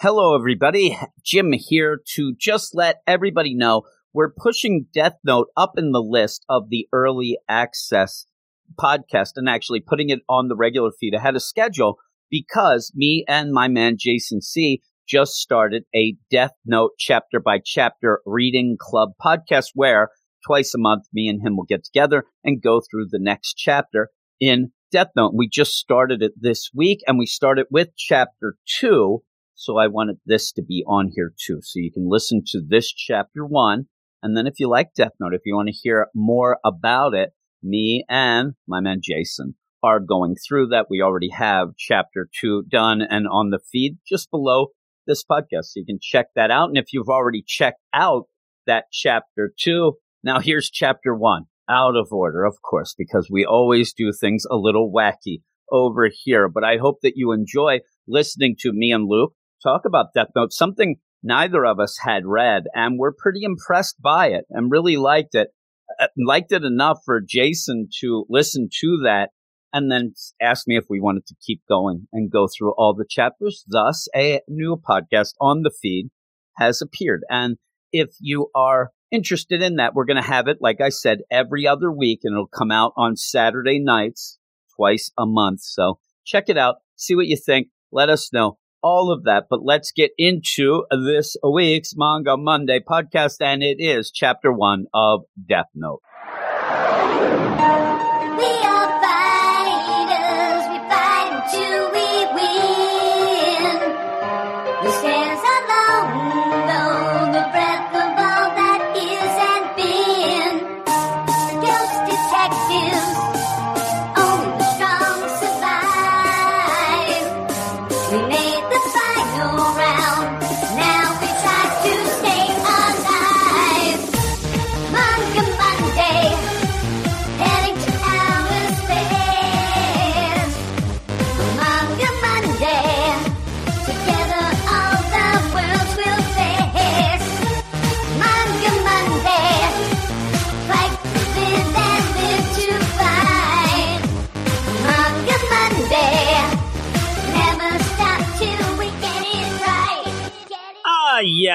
Hello, everybody. Jim here to just let everybody know we're pushing Death Note up in the list of the early access podcast and actually putting it on the regular feed ahead of schedule because me and my man Jason C just started a Death Note chapter by chapter reading club podcast where twice a month me and him will get together and go through the next chapter in Death Note. We just started it this week and we started with chapter two so I wanted this to be on here too. So you can listen to this chapter one. And then if you like Death Note, if you want to hear more about it, me and my man Jason are going through that. We already have chapter two done and on the feed just below this podcast. So you can check that out. And if you've already checked out that chapter two, now here's chapter one out of order, of course, because we always do things a little wacky over here. But I hope that you enjoy listening to me and Luke talk about Death Note, something neither of us had read, and we're pretty impressed by it and really liked it. Uh, liked it enough for Jason to listen to that and then ask me if we wanted to keep going and go through all the chapters. Thus, a new podcast on the feed has appeared. And if you are interested in that, we're going to have it, like I said, every other week, and it'll come out on Saturday nights twice a month. So check it out, see what you think, let us know all of that. But let's get into this week's Manga Monday podcast, and it is chapter one of Death Note.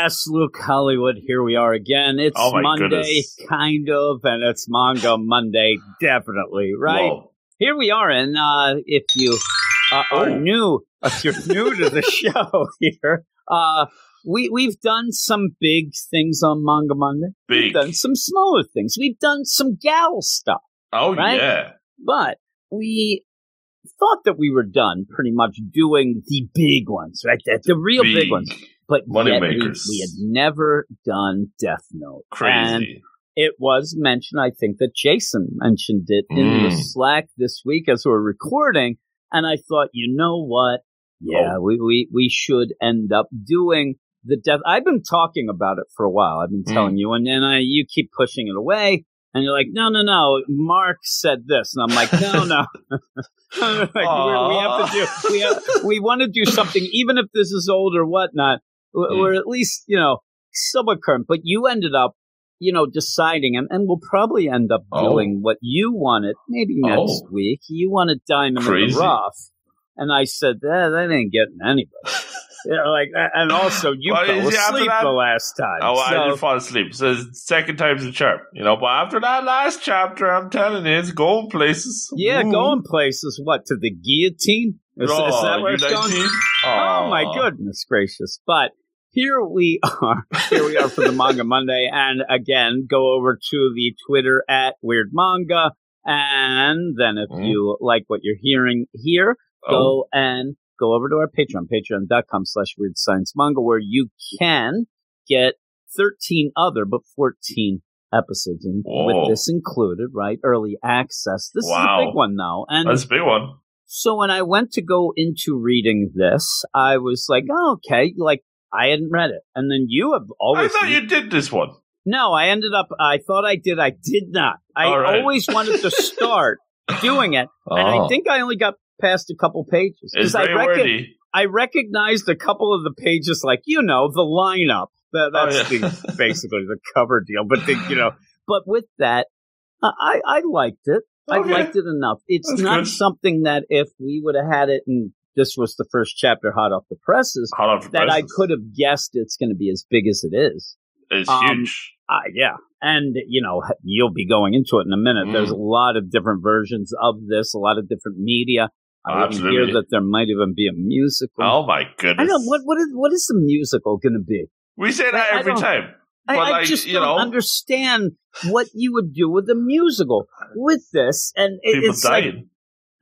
Yes, Luke Hollywood, here we are again. It's oh Monday, goodness. kind of, and it's Manga Monday, definitely, right? Whoa. Here we are, and uh, if you uh, are Oh. new, if you're new to the show here, uh, we we've done some big things on Manga Monday. We've done some smaller things. We've done some gal stuff, Oh right? yeah. but we thought that we were done pretty much doing the big ones, right? The, the real big, ones. But Money yet we, we had never done Death Note. And it was mentioned, I think that Jason mentioned it in the Mm. Slack this week as we're recording. And I thought, you know what? Yeah, Oh. we, we, we should end up doing the Death. I've been talking about it for a while. I've been Mm. telling you, and then I, you keep pushing it away. And you're like, no, no, no. Mark said this, and I'm like, no, no. like, we have to do. We have, we want to do something, even if this is old or whatnot. Mm. we're at least, you know, somewhat current. But you ended up, you know, deciding, and, and we'll probably end up Oh. doing what you wanted. Maybe next Oh. week. You wanted Diamond in Crazy. the Rough, and I said, eh, that ain't getting anybody. you know, like, and also you Well, fell you see, after asleep that- the last time. Oh, I didn't fall asleep. So second time's the charm, you know. But after that last chapter, I'm telling you, it's going places. Yeah, Ooh. going places. What to the guillotine? Is, is Oh, that where it's going? U19? Oh my goodness gracious! But here we are. Here we are for the Manga Monday, and again, go over to the Twitter at Weird Manga, and then if Mm. you like what you're hearing here, Oh, go and go over to our Patreon, patreon.com slash weird science manga, where you can get 13 other, but 14 episodes, Whoa. with this included, right? Early access. This is a big one now. And that's a big one. so when I went to go into reading this, I was like, oh, okay, like I hadn't read it. And then you have always. I thought you did this one. No, I ended up I thought I did, I did not. I right. always wanted to start doing it. And I Oh. think I only got past a couple pages. it's I, wordy. I recognized a couple of the pages like, you know, the lineup. That, Oh, that's yeah. the, basically the cover deal. But the, you know, but with that, I, I liked it. I liked it enough. It's That's not good. something that if we would have had it in this was the first chapter hot off the presses Hot off the that I could have guessed it's going to be as big as it is. It's um, huge. Ah, yeah. And, you know, you'll be going into it in a minute. Mm. There's a lot of different versions of this, a lot of different media. I Absolutely. hear that there might even be a musical. Oh my goodness! I don't what what is what is the musical going to be? we say that I- I every don't- time. I, But, I like, just you don't know- understand what you would do with a musical with this, and it, it's like dying.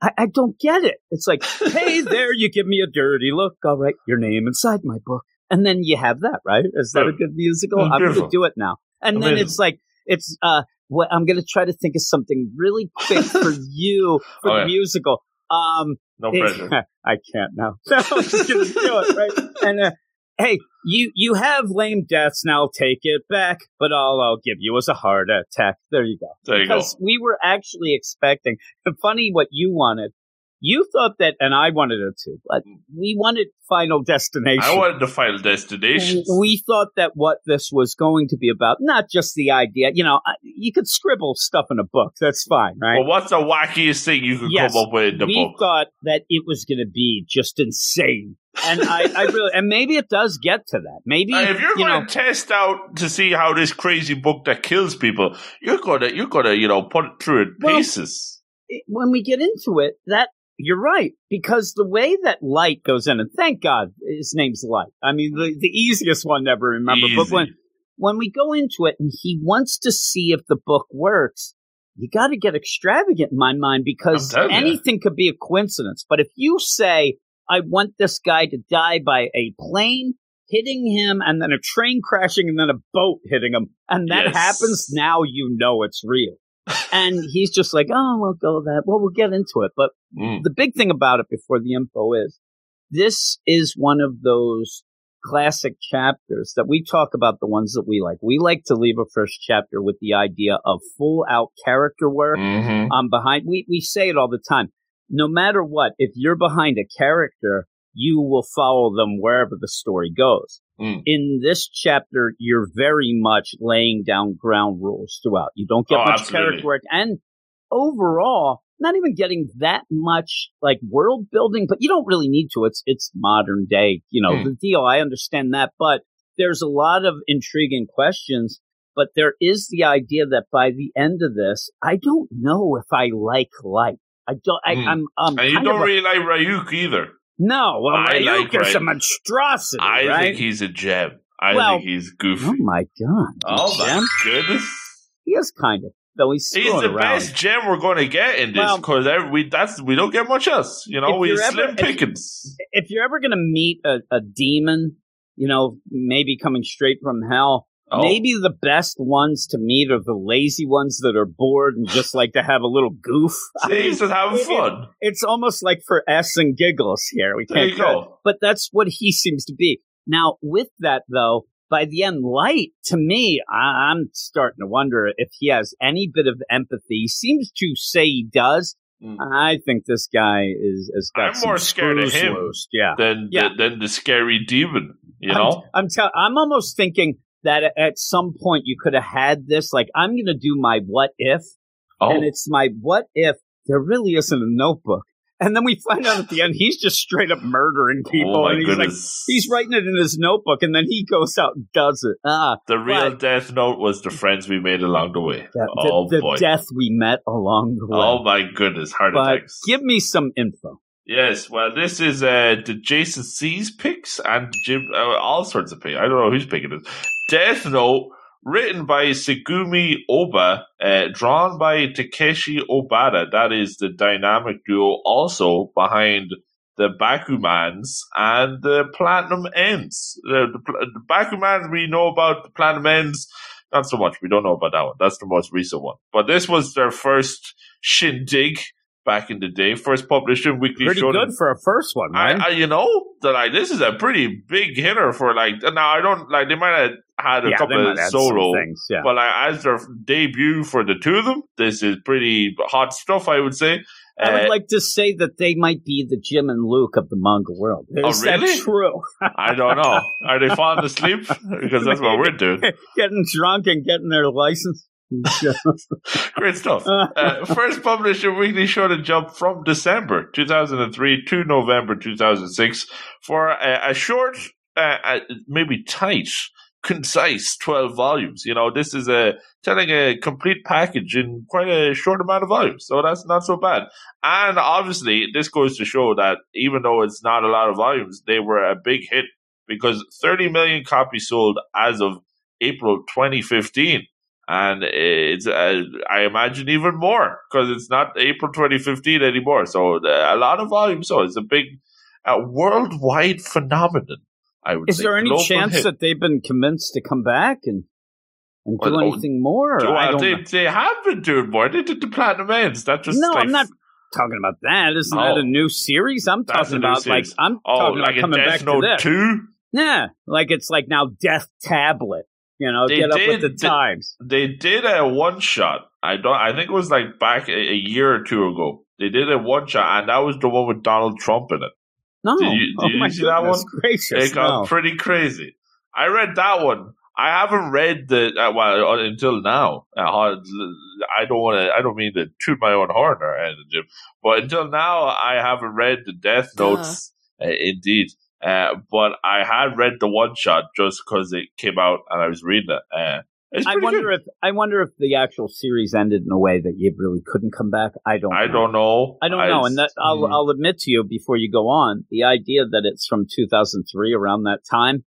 I, I don't get it. It's like, hey, there, you give me a dirty look. I'll write your name inside my book, and then you have that, right? Is that a good musical? Mm, I'm going to do it now, and then it's like it's uh, what I'm going to try to think of something really quick for you for Oh, the yeah. musical. Um, No pressure. I can't now. So I'm just gonna do it, right? And uh, hey, you you have lame deaths now. Take it back, but all I'll give you is a heart attack. There you go. There you go. Because we were actually expecting. Funny what you wanted. You thought that, and I wanted it too, but we wanted Final Destination. I wanted the final destination. we thought that what this was going to be about, not just the idea. You know, you could scribble stuff in a book. That's fine, right? Well, what's the wackiest thing you could Yes. come up with in the we book? thought that it was going to be just insane, and I, I really, and maybe it does get to that. Maybe if you're you going know, to test out to see how this crazy book that kills people, you're gonna you're gonna you know put it through its Well, paces. it- when we get into it, that you're right because the way that Light goes in, and thank God his name's Light. I mean, the the easiest one to ever remember. But when when we go into it, and he wants to see if the book works. You got to get extravagant in my mind because I'm telling ya. anything could be a coincidence. But if you say, I want this guy to die by a plane hitting him and then a train crashing and then a boat hitting him, and that Yes. happens, now you know it's real. and he's just like, oh, we'll go that. Well, we'll get into it. But Mm. the big thing about it before the info is this is one of those classic chapters that we talk about the ones that we like. We like to leave a first chapter with the idea of full out character work Mhm. um, behind. We we say it all the time. No matter what, if you're behind a character, you will follow them wherever the story goes. Mm. In this chapter, you're very much laying down ground rules throughout. You don't get Oh, much absolutely. character work, and overall, not even getting that much like world building. But you don't really need to. It's it's modern day. You know Hmm. the deal. I understand that, but there's a lot of intriguing questions. But there is the idea that by the end of this, I don't know if I like light. I don't. I, Hmm. I'm. I'm And you don't a- really like Ryuk either. no. Well, I Ryuk like is Ray- a monstrosity, I right? think he's a gem. I Well, think he's goofy. oh my god! Oh my Gem? goodness. He is kind of. Though he's He's the around. best gem we're going to get in this Well- because we that's we don't get much else. You know, If we you're ever- slim if- pickings. if you're ever going to meet a, a demon, you know, maybe coming straight from hell, Oh, maybe the best ones to meet are the lazy ones that are bored and just like to have a little goof. He's just having fun. it's almost like for S and giggles here. We can't go. But that's what he seems to be. Now, with that though, by the end, Light to me, I- I'm starting to wonder if he has any bit of empathy. He seems to say he does. Mm. I think this guy is has got I'm more scared of him. loosed. Yeah. Than Yeah. the, than the scary demon. You I'm- know. I'm tell- I'm almost thinking that at- some point you could have had this. Like, I'm going to do my what if, Oh, and it's my what if there really isn't a notebook, and then we find out at the end he's just straight up murdering people, oh and he's like. He's writing it in his notebook, and then he goes out and does it. Ah, The real But- death note was the friends we made along the way. the, oh the, the death we met along the way. Oh my goodness, heart but attacks. give me some info. Yes, well, this is uh, the Jason C's picks and Jim, uh, all sorts of picks. I don't know who's picking this. Death Note, written by Tsugumi Ohba, uh, drawn by Takeshi Obata. That is the dynamic duo also behind the Bakumans and the Platinum Ends. The, the, the Bakumans we know about, the Platinum Ends, not so much. We don't know about that one. That's the most recent one. But this was their first shindig back in the day. First published in Weekly Pretty Shonen. good for a first one, right? I, I, you know, that like this is a pretty big hitter for like. Now I don't like they might have had a yeah, couple of solo, things. Yeah. but like as their debut for the two of them, this is pretty hot stuff. I would say. I would Uh, like to say that they might be the Jim and Luke of the manga world. Is Oh, really? that true? I don't know. Are they falling asleep? Because that's what we're doing. getting drunk and getting their license. Great stuff. Uh, first published a Weekly Shonen Jump from December 2003 to November 2006 for a, a short, uh, maybe tight, concise 12 volumes. You know, this is a telling a complete package in quite a short amount of volumes. So that's not so bad. And obviously, this goes to show that even though it's not a lot of volumes, they were a big hit because 30 million copies sold as of April 2015. And it's, uh, I imagine even more because it's not April 2015 anymore. So uh, a lot of volume. So it's a big uh, worldwide phenomenon. I would say Is there any chance hit. that they've been convinced to come back and and do Well, oh, anything more? Well, I don't they, know. they have been doing more. They did the Platinum Ends. That just No, like, I'm not talking about that. Isn't Oh. that a new series? I'm talking about like. I'm Oh, talking like about a coming back Note to this. two. Yeah, like it's like now Death Tablet. You know, They get up with did- the they- times. They did a one shot. I don't. I think it was like back a, a year or two ago. They did a one shot, and that was the one with Donald Trump in it. No, Did you- oh did you my see that goodness one? Gracious, It got no. pretty crazy. I read that one. I haven't read the uh, well uh, until now. Uh, I don't want to. I don't mean to toot my own horn or anything, But until now, I haven't read the Death Notes. Uh, indeed, uh, but I had read the one shot just because it came out and I was reading it. Uh, it's I wonder good. if I wonder if the actual series ended in a way that you really couldn't come back. I don't. I know. don't know. I don't know, and that I'll Hmm. I'll admit to you before you go on the idea that it's from 2003 around that time.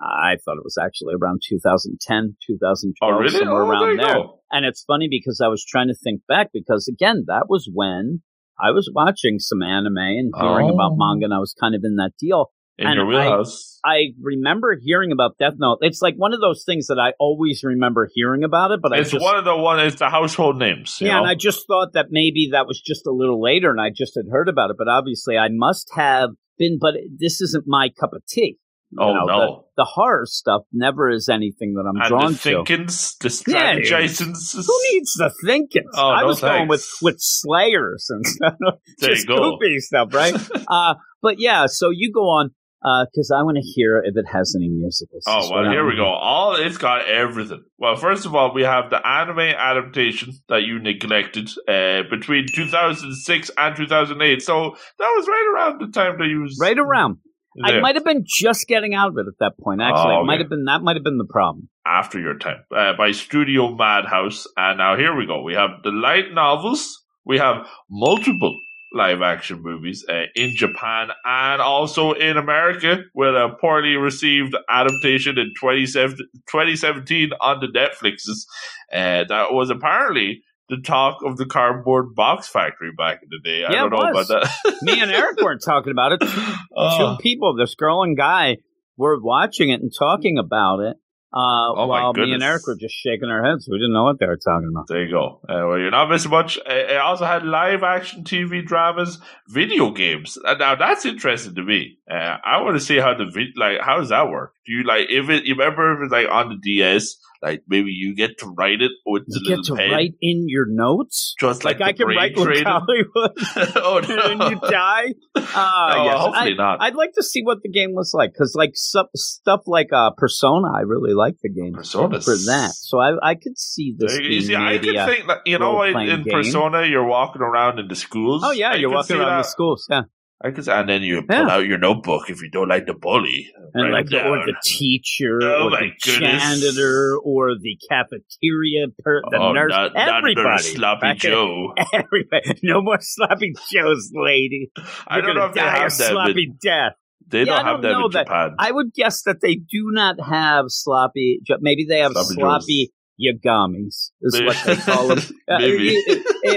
I thought it was actually around 2010, 2012, Oh really? somewhere Oh, around you there. And it's funny because I was trying to think back because again, that was when I was watching some anime and hearing Oh. about manga, and I was kind of in that deal. In and your I- wheelhouse. I remember hearing about Death Note. It's like one of those things that I always remember hearing about it, but I it's just one of the one. It's the household names. yeah, know? and I just thought that maybe that was just a little later, and I just had heard about it. But obviously, I must have been. But this isn't my cup of tea. You Oh, know, no. the, the horror stuff never is anything that I'm and drawn the to. thinkings, the Yeah, dude. strategizings. Who needs the thinking? Oh, I no was going with with Slayers and stuff, just goofy stuff, right? uh, but yeah, so you go on because I want to hear if it has any musicals. Oh well, here we wanna go. All it's got everything. Well, first of all, we have the anime adaptation that you neglected uh, between 2006 and 2008. So that was right around the time that you was Right around. I might have been just getting out of it at that point. Actually, Oh, it might have been that might have been the problem. after your time uh, by Studio Madhouse. And now here we go. We have the light novels. We have multiple live action movies uh, in Japan and also in America with a poorly received adaptation in 27 2017 on the Netflixes. Uh, that was apparently the talk of the cardboard box factory back in the day. I don't know about that. Me and Eric weren't talking about it. Two Oh. people, this girl and guy, were watching it and talking about it. Uh, Oh, while me and. Eric were just shaking our heads. We didn't know what they were talking about. There you go. Uh, well, you're not missing much. Uh, It also had live action TV dramas, video games. Uh, now that's interesting to me. Uh, I want to see how the vid- like how does that work? Do you like if it? You remember if it's like on the DS, like maybe you get to write it with You get to pen, write in your notes? just like, Like, I can write with? Hollywood oh no! you die? Ah, Oh, yes. hopefully I, not. I'd like to see what the game was like because, like, stuff, stuff like uh, Persona, I really like the game Persona for that. So I, I could see this you, see, I could think that you know in, game. Persona you're walking around in the schools. Oh yeah, I you're walking around the schools, yeah, I could, and then you pull Yeah. out your notebook if you don't like the bully, and like the, or the teacher, Oh, or the goodness. janitor, or the cafeteria, per, the oh, nurse, not, not everybody, another sloppy Back Joe. everybody. No more sloppy joes, lady. I You're don't know if they have that. sloppy But death. they Yeah, don't I have don't that in that- Japan. I would guess that they do not have sloppy. Maybe they have Sloppy sloppy, yagamis. Is what they call them. Maybe.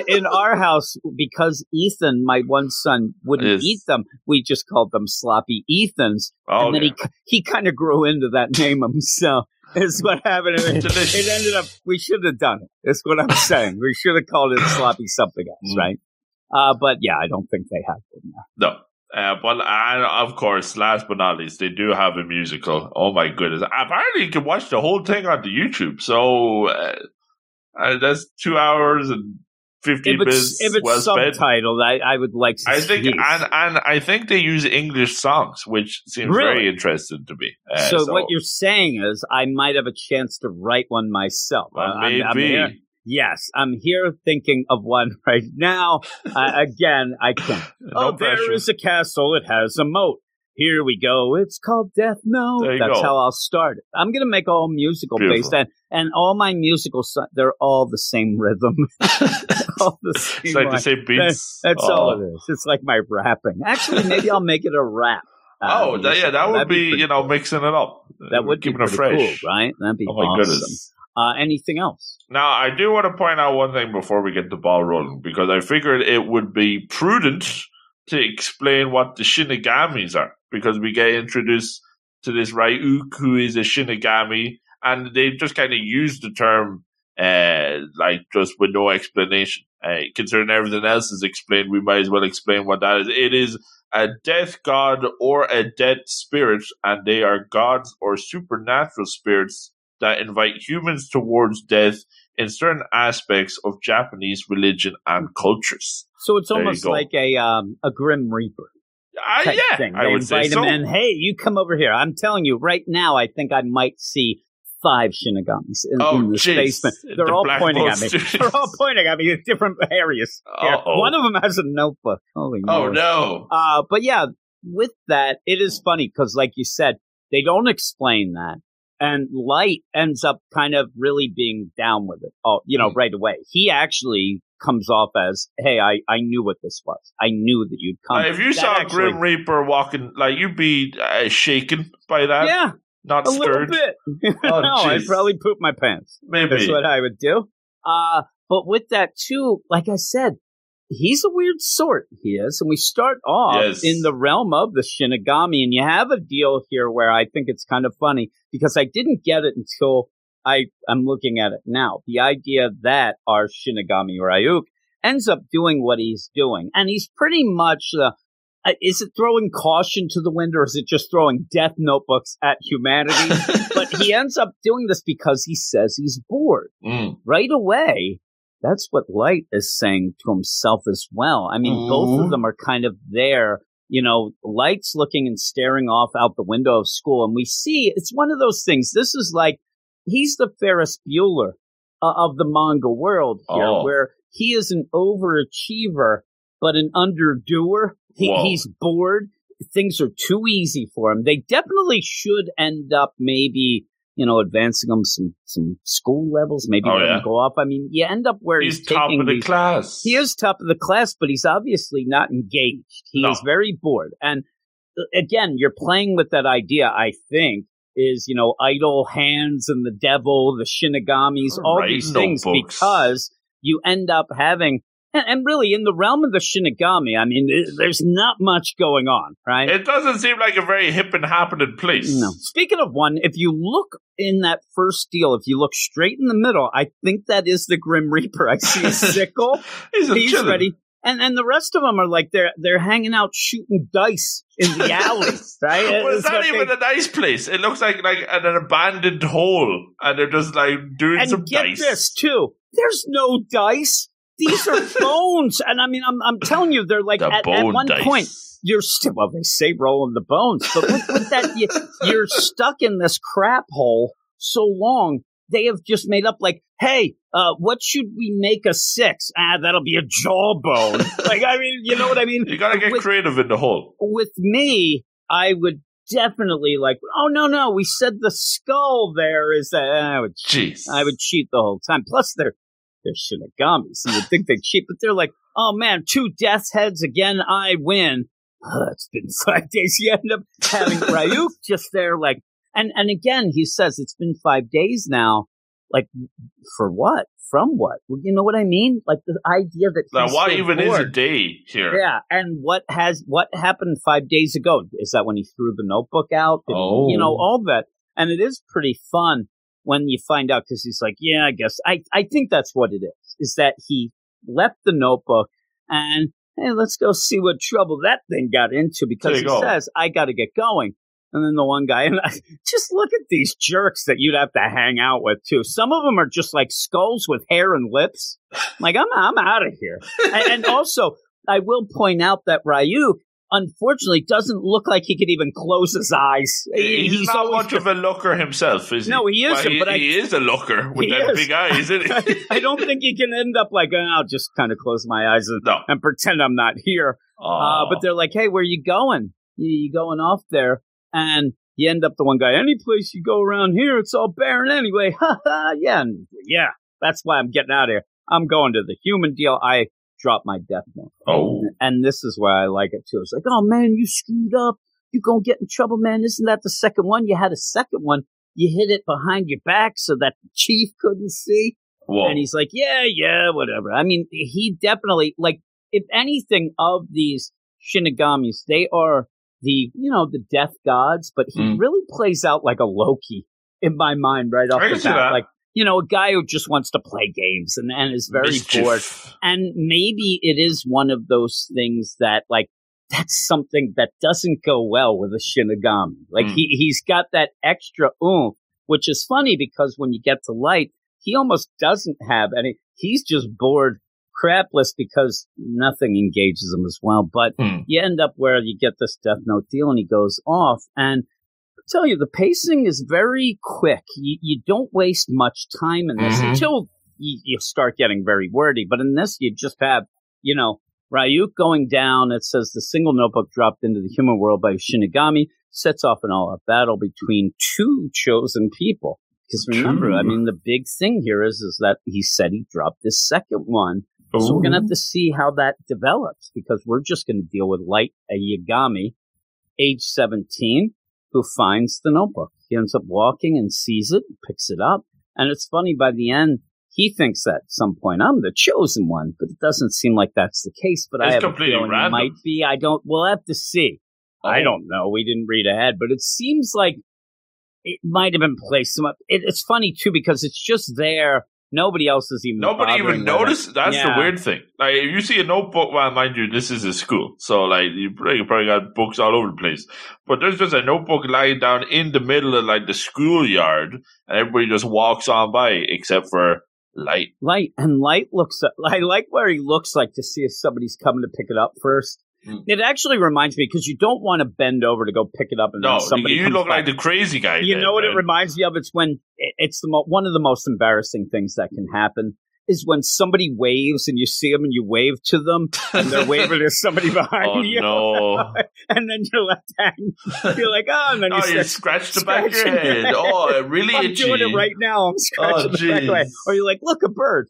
in our house, because Ethan, my one son, wouldn't Yes. eat them, we just called them sloppy Ethans. oh, and then yeah. he he kind of grew into that name himself. Is what happened. It, it ended up. We should have done it. That's what I'm saying. We should have called it sloppy something else, Mm. right? Uh, but yeah, I don't think they have them. No. Uh, but and of course, last but not least, they do have a musical. Oh my goodness! Apparently, you can watch the whole thing on the YouTube. So uh, uh, that's two hours and fifteen if minutes if it's well subtitled, I, I would like to I think, and and I think they use English songs, which seems Really? very interesting to me. Uh, so, what you're saying is, I might have a chance to write one myself. well, Uh, I'm- I'm maybe yes, I'm here thinking of one right now. uh, again, I can't. no oh, pressure. there is a castle. It has a moat. Here we go. It's called Death Note. That's go. how I'll start it. I'm gonna make all musical based, Beautiful. and and all my musical so- they're all the same rhythm. all the same. it's like line. the same beats. That's Oh. all it is. It's like my rapping. Actually, maybe I'll make it a rap. uh, Oh, that, yeah, that would That'd be, you know cool. mixing it up. That would be it fresh. cool, right? That'd be Oh my awesome. goodness. Uh, anything else? Now, I do want to point out one thing before we get the ball rolling, because I figured it would be prudent to explain what the Shinigamis are, because we get introduced to this Ryuk who is a Shinigami, and they just kind of use the term, uh, like just with no explanation. Uh, considering everything else is explained, we might as well explain what that is. It is a death god or a dead spirit, and they are gods or supernatural spirits that invite humans towards death in certain aspects of Japanese religion and cultures. So it's There almost like a um, a Grim Reaper Uh, yeah, thing. I They would say invite so. him in. Hey, you come over here. I'm telling you right now. I think I might see five Shinigamis in, Oh, in this jeez. basement. They're The all pointing at me. They're all pointing at me in different areas. Uh-oh. One of them has a notebook. Holy Oh Lord. no! Uh, but yeah, with that, it is funny because, like you said, they don't explain that. And Light ends up kind of really being down with it. Oh, you know, Mm. right away. He actually comes off as, "Hey, I, I knew what this was. I knew that you'd come." Uh, if you That saw actually- Grim Reaper walking, like you'd be uh, shaken by that, yeah, not a little stirred. bit. Oh, no, I'd probably poop my pants. Maybe. That's what I would do. Uh, but with that too, like I said, he's a weird sort. He is, and we start off Yes. in the realm of the Shinigami, and you have a deal here where I think it's kind of funny because I didn't get it until I I'm looking at it now. The idea that our Shinigami Ryuk ends up doing what he's doing, and he's pretty much uh, uh, is it throwing caution to the wind or is it just throwing death notebooks at humanity? but he ends up doing this because he says he's bored Mm. right away. That's what Light is saying to himself as well. I mean, both Mhm. of them are kind of there. You know, Light's looking and staring off out the window of school, and we see it's one of those things. This is like he's the Ferris Bueller uh, of the manga world here, Oh. where he is an overachiever but an underdoer. He, he's bored. Things are too easy for him. They definitely should end up maybe you know, advancing them some some school levels, maybe Oh, yeah. go up. I mean, you end up where he's, He's top of the these- class. He is top of the class, but he's obviously not engaged. He No. is very bored. And uh, again, you're playing with that idea. I think is you know idle hands and the devil, the shinigamis, all Right, these things notebooks. because you end up having. And, and really, in the realm of the Shinigami, I mean, there's not much going on, right? It doesn't seem like a very hip and happening place. No. Speaking of one, if you look in that first deal, if you look straight in the middle, I think that is the Grim Reaper. I see a sickle. He's, He's chilling. ready. And and the rest of them are like they're they're hanging out shooting dice in the alley, right? Well, it's It's not even they- a nice place. It looks like like an, abandoned hole, and they're just like doing and some get dice. this too. There's no dice. These are bones, and I mean, I'm I'm telling you, they're like the at, at one dice. point you're still well they say rolling the bones but with, with that you, you're stuck in this crap hole so long they have just made up like hey uh what should we make a six ah that'll be a jawbone like i mean you know what i mean You gotta get with, creative in the hole. with me i would definitely like oh no no we said the skull there is that i would Jeez. I would cheat the whole time. Plus, they're they're shinigamis. You would think they'd cheat, but they're like, oh man, two death's heads again. I win. Ugh, it's been five days. You end up having Ryuk just there, like, and and again, he says it's been five days now. Like, for what? From what? Well, You know what I mean? Like the idea that Now, what so even is a day here? Yeah, and what has what happened five days ago? Is that when he threw the notebook out? Oh. you know oh. all that, and it is pretty fun when you find out because he's like, yeah, I guess I I think that's what it is. Is that he left the notebook and hey, let's go see what trouble that thing got into because he go. says I got to get going. And then the one guy, and I, just look at these jerks that you'd have to hang out with too. Some of them are just like skulls with hair and lips. Like I'm, I'm out of here. and, and also, I will point out that Ryuk unfortunately doesn't look like he could even close his eyes. He's, he's not much of a looker himself, is he? No, he isn't. Well, he, but I, he is a looker with them big eyes, isn't he? I, I, don't think he can end up like, oh, I'll just kind of close my eyes and, no. and pretend I'm not here. Uh, but they're like, hey, where you going? You, you going off there? And you end up the one guy, any place you go around here, it's all barren anyway. Ha ha, yeah, yeah. That's why I'm getting out of here. I'm going to the human deal. I drop my death note. Oh. And this is why I like it too. It's like, oh man, you screwed up. You're gonna get in trouble, man. Isn't that the second one? You had a second one. You hid it behind your back so that the chief couldn't see. Whoa. And he's like, yeah, yeah, whatever. I mean, he definitely, like, if anything of these Shinigamis, they are the, you know, the death gods, but he Mm. really plays out like a Loki in my mind right off I the bat. Like, you know, a guy who just wants to play games and, and is very Mischief. bored. And maybe it is one of those things that, like, that's something that doesn't go well with a Shinigami. Like, Mm. he, he's got that extra oomph, which is funny because when you get to light, he almost doesn't have any. He's just bored crapless because nothing engages him as well. But Hmm. you end up where you get this Death Note deal and he goes off. And tell you, the pacing is very quick. You, you don't waste much time in this Mhm. until you, you start getting very wordy. But in this, you just have, you know, Ryuk going down. It says the single notebook dropped into the human world by Shinigami sets off an all out battle between two chosen people. Because remember, I mean, the big thing here is, is that he said he dropped this second one. So we're going to have to see how that develops because we're just going to deal with Light a Yagami, age 17, who finds the notebook. He ends up walking and sees it, picks it up. And it's funny, by the end, he thinks that at some point I'm the chosen one, but it doesn't seem like that's the case. But I It's have a completely feeling it might be. I don't, we'll have to see. Oh. I Oh. don't know. We didn't read ahead, but it seems like it might have been placed. Some, it, it's funny too because it's just there. Nobody else is even. Nobody even noticed. That's Yeah. the weird thing. Like, if you see a notebook, well, mind you, this is a school, so like you probably, you probably got books all over the place. But there's just a notebook lying down in the middle of like the schoolyard, and everybody just walks on by, except for Light. Light and Light looks. I like where he looks like to see if somebody's coming to pick it up first. Mm. It actually reminds me because you don't want to bend over to go pick it up and No, then somebody you look by. like the crazy guy. You know what it reminds me of? It's when it's the mo- one of the most embarrassing things that can happen is when somebody waves and you see them and you wave to them and they're waving to somebody behind Oh you, no! and then you're left hanging. You're like, oh, and then you oh, you start scratched the back of your head. head. Oh, really I'm itchy. doing it right now. I'm scratching Oh, the back of my head. Or you're like, look, a bird.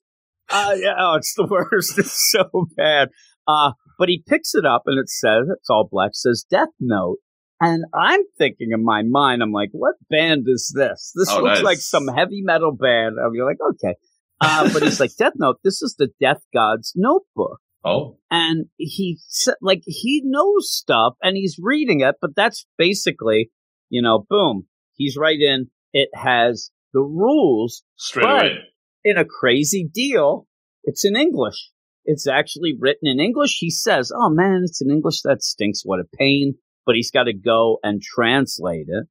Uh, yeah, oh, it's the worst. It's so bad. Uh, but he picks it up and it says, it's all black, says Death Note. And I'm thinking in my mind, I'm like, what band is this? This Oh, looks nice. like some heavy metal band. I'm like, okay. Uh, but he's like, Death Note, this is the Death God's notebook. Oh, And he said, like, he knows stuff and he's reading it, but that's basically, you know, boom, he's right in. It has the rules straight But- away. in a crazy deal. It's in English. It's actually written in English. He says, "Oh man, it's in English. That stinks. What a pain." But he's got to go and translate it,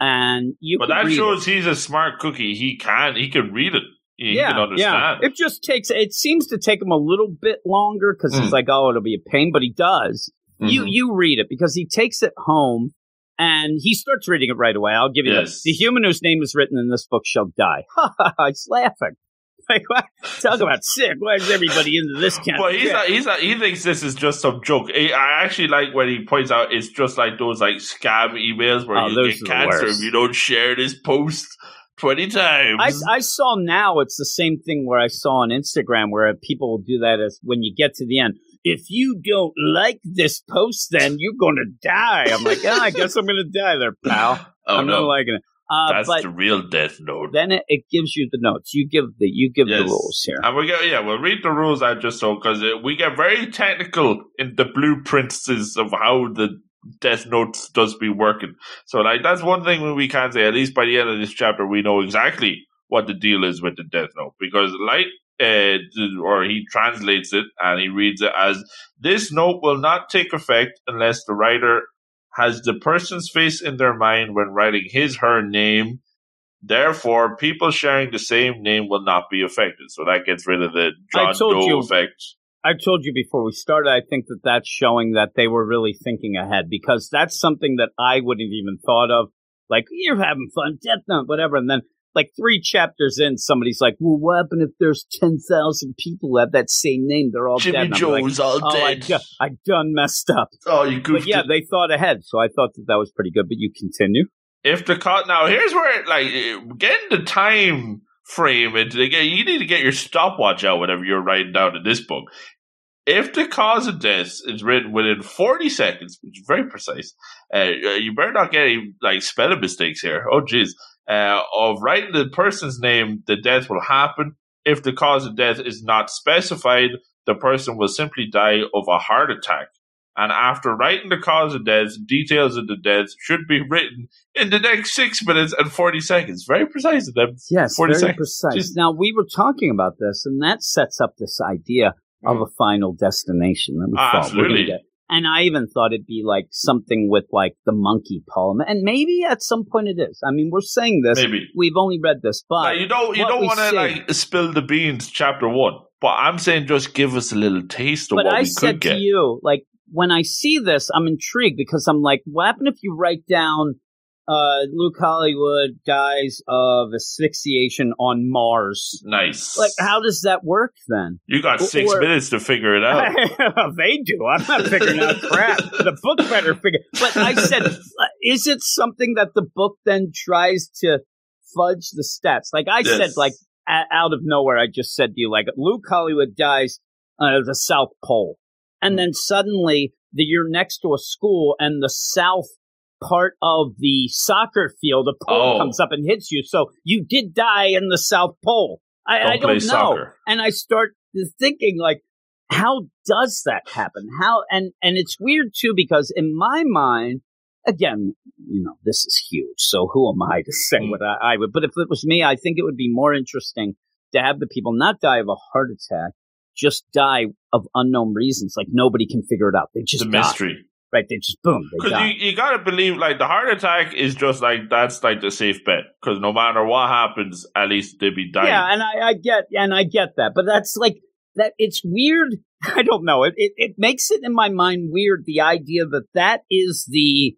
and you. But that shows he's a smart cookie. He can. He can read it. He yeah, can understand. yeah. It just takes. It seems to take him a little bit longer because he's Mm. like, "Oh, it'll be a pain," but he does. You Mhm. you read it because he takes it home and he starts reading it right away. I'll give you Yes. that. The human whose name is written in this book shall die. Ha ha ha! He's laughing. Like what? Talk about sick. Why is everybody into this kind But of he's shit? not, he's not, he thinks this is just some joke. I I actually like when he points out it's just like those like scam emails where Oh, you get cancer if you don't share this post twenty times. I, I saw now it's the same thing where I saw on Instagram where people will do that as when you get to the end. If you don't like this post, then you're gonna die. I'm like, oh, I guess I'm gonna die there, pal. oh I'm not liking it. Uh, that's but the real death note. then it, it gives you the notes. You give the you give the rules here. And we get yeah, we'll read the rules I just so because we get very technical in the blueprints of how the Death Notes does be working. So like that's one thing we can say. At least by the end of this chapter, we know exactly what the deal is with the Death Note because Light. Uh, or he translates it and he reads it as this note will not take effect unless the writer has the person's face in their mind when writing his her name. Therefore, people sharing the same name will not be affected. So that gets rid of the John Doe you. effect. I told you before we started, I think that that's showing that they were really thinking ahead because that's something that I wouldn't even thought of. Like, you're having fun, Death Note, whatever. And then, like, three chapters in, somebody's like, well, what happened if there's 10,000 people who have that same name? They're all Jimmy dead. I'm like, all oh, I, dead. do- I done messed up. oh, you goofed But yeah, it. they thought ahead. So I thought that that was pretty good. But you continue. if the co- now here's where like eh, getting the time frame and to get you need to get your stopwatch out whenever you're writing down in this book. If the cause of death is written within 40 seconds, which is very precise, uh, you better not get any like spelling mistakes here. Oh, jeez. Uh, of writing the person's name, the death will happen. If the cause of death is not specified, the person will simply die of a heart attack. And after writing the cause of death, details of the death should be written in the next six minutes and 40 seconds. Very precise of them. Yes, 40 very seconds. precise. Just- now we were talking about this, and that sets up this idea of a final destination. That we Ah, thought we're gonna absolutely. get. And I even thought it'd be like something with like the monkey poem, and maybe at some point it is. I mean, we're saying this. Maybe. We've only read this, but you don't you don't want to like spill the beans chapter one. But I'm saying just give us a little taste of but what I we said could to you, like when I see this, I'm intrigued because I'm like, what happened if you write down uh, Luke Hollywood dies of asphyxiation on Mars? nice. Like, how does that work then? you got six or- minutes to figure it out. they do. I'm not figuring out crap. The book better figure. But I said, is it something that the book then tries to fudge the steps? Like I said, like a- out of nowhere, I just said to you, like Luke Hollywood dies uh, the South Pole, and then suddenly the, you're next to a school, and the south part of the soccer field, a pole Oh. comes up and hits you. So you did die in the South Pole. I Don't I don't play know soccer. and I start thinking like, how does that happen? How and and it's weird too because in my mind, again, you know, this is huge. So who am I to say Mm. what I, I would? But if it was me, I think it would be more interesting to have the people not die of a heart attack, just die of unknown reasons. Like nobody can figure it out. They just the mystery. Right? They just boom, Because you, you got to believe, like, the heart attack is just like, that's like the safe bet. Because no matter what happens, at least they'll be dying. Yeah, and I, I get and I get that, but that's like that. It's weird. I don't know. It, it it makes it in my mind weird. The idea that that is the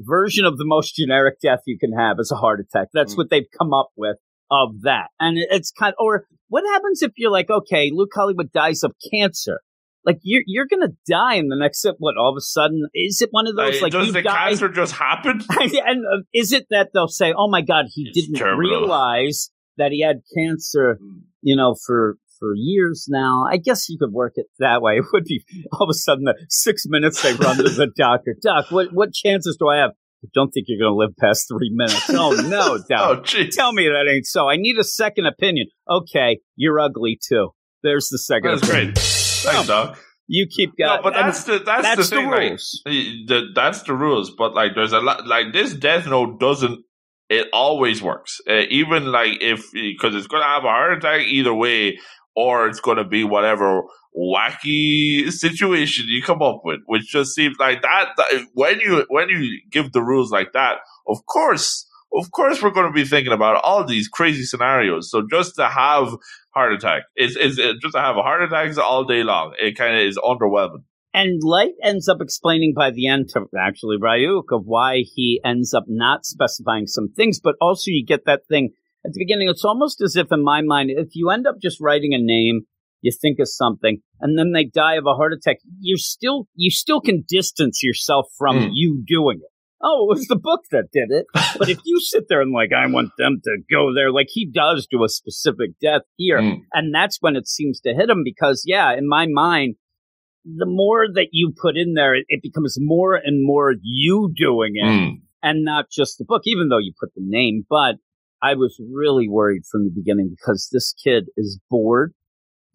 version of the most generic death you can have is a heart attack. That's Mm. what they've come up with of that, and it, it's kind. or what happens if you're like, okay, Luke Hollywood dies of cancer. Like you're you're gonna die in the next what? All of a sudden, is it one of those Like, like does the die? cancer just happen? and uh, is it that they'll say, "Oh my God, he It's didn't terminal. realize that he had cancer," you know, for for years now? I guess you could work it that way. It would be all of a sudden the six minutes they run to the doctor. Doc, what what chances do I have? I don't think you're going to live past three minutes. Oh no, Oh, Doc! jeez. Tell me that ain't so. I need a second opinion. Okay, you're ugly too. There's the second. That's opinion. great. Thanks, Doc. You keep going. No, but that's the that's, that's the the thing. like, rules. the, that's the rules. But like, there's a lot. Like this Death Note doesn't. It always works. Uh, even like if because it's to have a heart attack either way, or it's to be whatever wacky situation you come up with, which just seems like that, that. When you when you give the rules like that, of course. Of course, we're going to be thinking about all these crazy scenarios. So just to have heart attack, is is just to have a heart attacks all day long. It kind of is underwhelming. And Light ends up explaining by the end to actually Ryuk of why he ends up not specifying some things, but also you get that thing at the beginning. It's almost as if, in my mind, if you end up just writing a name, you think of something, and then they die of a heart attack, you're still you still can distance yourself from Mm. you doing it. Oh, it was the book that did it. But if you sit there and like, I want them to go there, like he does do a specific death here, Mm. and that's when it seems to hit him because, yeah, in my mind, the more that you put in there, it, it becomes more and more you doing it Mm. and not just the book, even though you put the name. But I was really worried from the beginning because this kid is bored.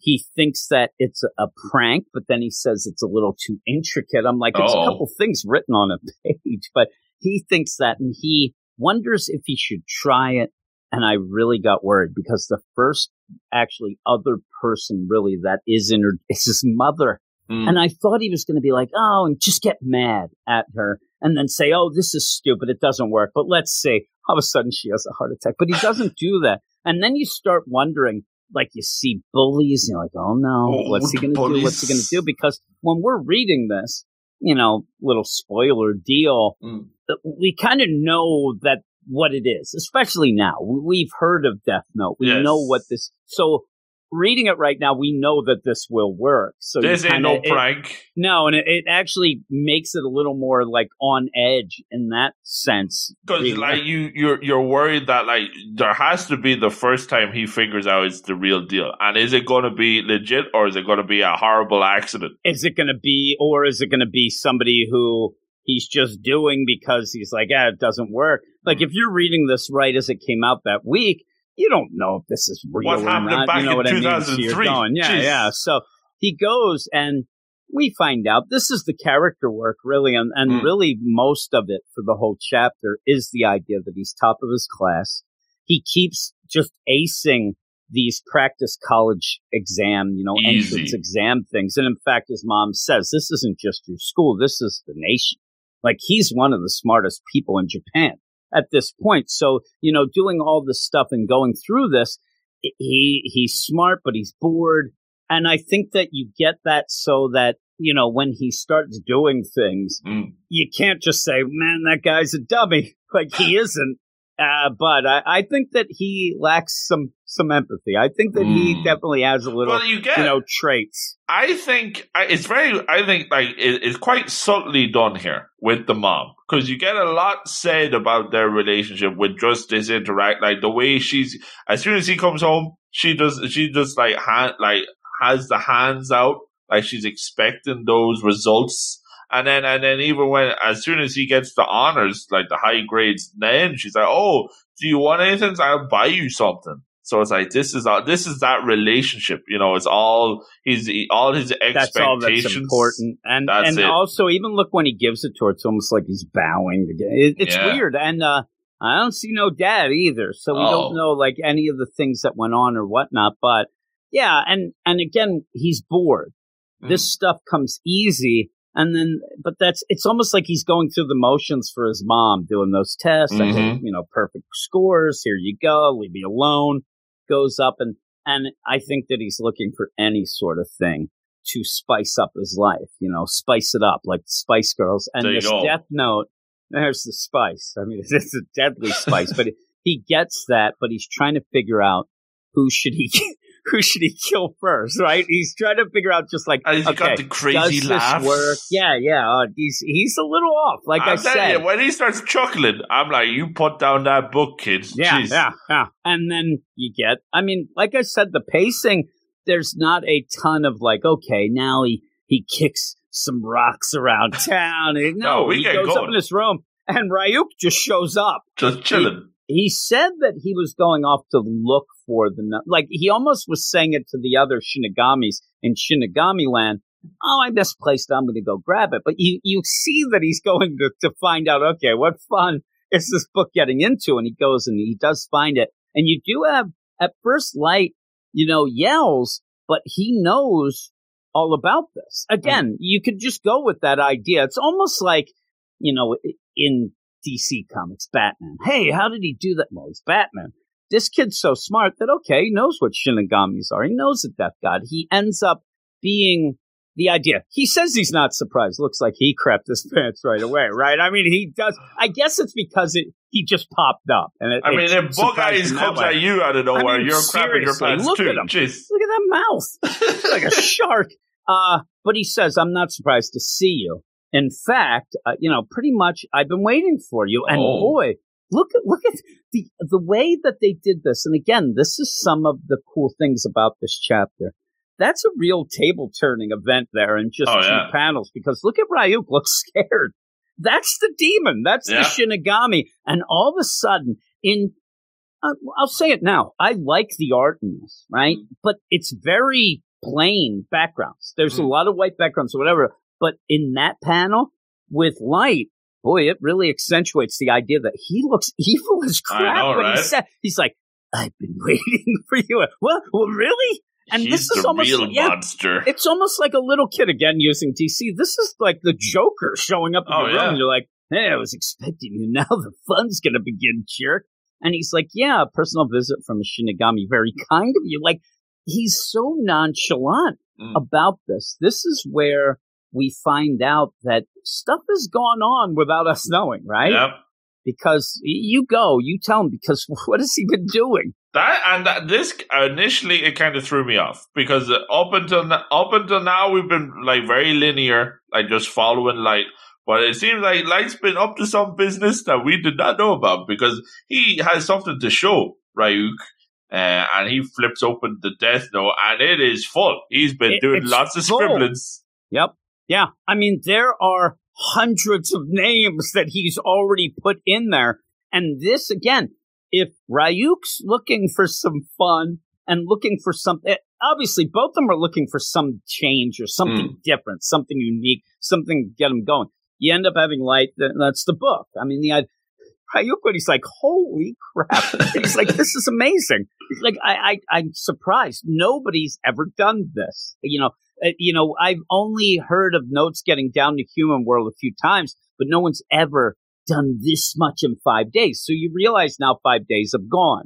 He thinks that it's a, prank, but then he says it's a little too intricate. I'm like, it's Uh-oh. a couple things written on a page, but he thinks that and he wonders if he should try it. And I really got worried because the first actually other person really that is in her is his mother. Mm. And I thought he was going to be like, oh, and just get mad at her and then say, oh, this is stupid. It doesn't work. But let's see. All of a sudden she has a heart attack. But he doesn't do that. And then you start wondering, like you see bullies, and you're like, oh no, oh, what's he going to do? What's he to do? Because when we're reading this, you know, little spoiler deal, mm. we kind of know that what it is, especially now. We've heard of Death Note. We yes. know what this. So reading it right now, we know that this will work. So this ain't no prank. It, no, and it, it, actually makes it a little more like on edge in that sense. Because like you, you're you're worried that like there has to be the first time he figures out it's the real deal, and is it going to be legit or is it going to be a horrible accident? Is it going to be, or is it going to be somebody who? He's just doing because he's like, yeah, it doesn't work. Like mm-hmm. if you're reading this right as it came out that week, you don't know if this is real what or not. Back you know what I mean? So you're going, yeah, Jeez. yeah. So he goes and we find out this is the character work really, and, and mm. really most of it for the whole chapter is the idea that he's top of his class. He keeps just acing these practice college exam, you know, Easy. entrance exam things. And in fact, his mom says, this isn't just your school. This is the nation. Like he's one of the smartest people in Japan at this point. So, you know, doing all this stuff and going through this, he he's smart, but he's bored. And I think that you get that so that, you know, when he starts doing things, mm. you can't just say, man, that guy's a dummy. Like he isn't. Uh, but I, I, think that he lacks some some empathy. I think that mm. he hmm. definitely has a little, well, you, get, you know, traits. I think it's very. I think like it, it's quite subtly done here with the mom because you get a lot said about their relationship with just this interact, like the way she's. As soon as he comes home, she does. She just like hand like has the hands out, like she's expecting those results and then, and then even when, as soon as he gets the honors, like the high grades, then she's like, "Oh, do you want anything? I'll buy you something." So it's like this is all, this is that relationship, you know. It's all his all his expectations. That's all that's important, and that's and it. also even look when he gives it to her, it's almost like he's bowing. It, it's yeah. weird, and uh, I don't see no dad either, so we oh. don't know like any of the things that went on or whatnot. But yeah, and and again, he's bored. Mm. This stuff comes easy, and then, but that's, it's almost like he's going through the motions for his mom doing those tests. Mm-hmm. you know, perfect scores. Here you go. Leave me alone. Goes up and, and I think that he's looking for any sort of thing to spice up his life, you know, spice it up like Spice Girls. And this. Death Note, there's the spice. I mean, it's a deadly spice, but he gets that, but he's trying to figure out who should he who should he kill first, right? He's trying to figure out just like, he's okay, got the crazy does laughs. work? Yeah, yeah. Uh, he's he's a little off, like I'm i said. You, when he starts chuckling, I'm like, you put down that book, kids. Yeah, Jeez. yeah, yeah. And then you get, I mean, like I said, the pacing. There's not a ton of like, okay, now he he kicks some rocks around town. No, no he goes going. up in this room, and Ryuk just shows up, just chilling. He, said that he was going off to look for the like he almost was saying it to the other Shinigamis in Shinigami Land. Oh, I misplaced. I'm going to go grab it. But you you see that he's going to to find out. Okay, what fun is this book getting into? And he goes and he does find it. And you do have at first light, you know, yells, but he knows all about this. Again, you could just go with that idea. It's almost like, you know, in DC Comics, Batman. Hey, how did he do that? Well, he's Batman this kid's so smart that okay, he knows what Shinigamis are. He knows the death god. He ends up being the idea. He says he's not surprised. Looks like he crept his pants right away, right? I mean, he does. I guess it's because it he just popped up. And it, I mean, if Bug Eyes comes at you out of nowhere, I mean, you're crapping your pants look too. At him. Jeez. Look at that mouth, like a shark. Uh, but he says, "I'm not surprised to see you. In fact, uh, you know, pretty much, I've been waiting for you. And oh. boy, look at look at the the way that they did this. And again, this is some of the cool things about this chapter. That's a real table turning event there in just oh, two yeah. panels because look at Ryuk looks scared. That's the demon. That's yeah. the Shinigami. And all of a sudden, in uh, I'll say it now. I like the art in this, right? Mm. But it's very plain backgrounds. There's mm. a lot of white backgrounds or whatever. But in that panel with light, boy, it really accentuates the idea that he looks evil as crap know, when right? he said, he's like, I've been waiting for you. Well, well, really? And He's this is almost yeah, monster. it's almost like a little kid again using DC. This is like the Joker showing up in Oh, the room, yeah. and you're like, "Hey, I was expecting you. Now the fun's gonna begin, jerk." And he's like, "Yeah, a personal visit from a Shinigami. Very kind of you." Like he's so nonchalant Mm. about this. This is where we find out that stuff has gone on without us knowing, right? Yep. Because you go, you tell him. Because what has he been doing? That and that, this initially it kind of threw me off because up until up until now we've been like very linear, like just following light. But it seems like Light's been up to some business that we did not know about because he has something to show Ryuk, uh, and he flips open the Death Note and it is full. He's been It- doing lots of full. scribblings. Yep. Yeah. I mean, there are hundreds of names that he's already put in there. And this, again, if Ryuk's looking for some fun and looking for something, obviously both of them are looking for some change or something different, something unique, something to get them going. You end up having light. That's the book. I mean, the Ryuk, when he's like, holy crap. he's like, this is amazing. He's like, I, I, I'm surprised. Nobody's ever done this. You know, uh, you know, I've only heard of notes getting down to human world a few times, but no one's ever done this much in five days. So you realize now five days have gone.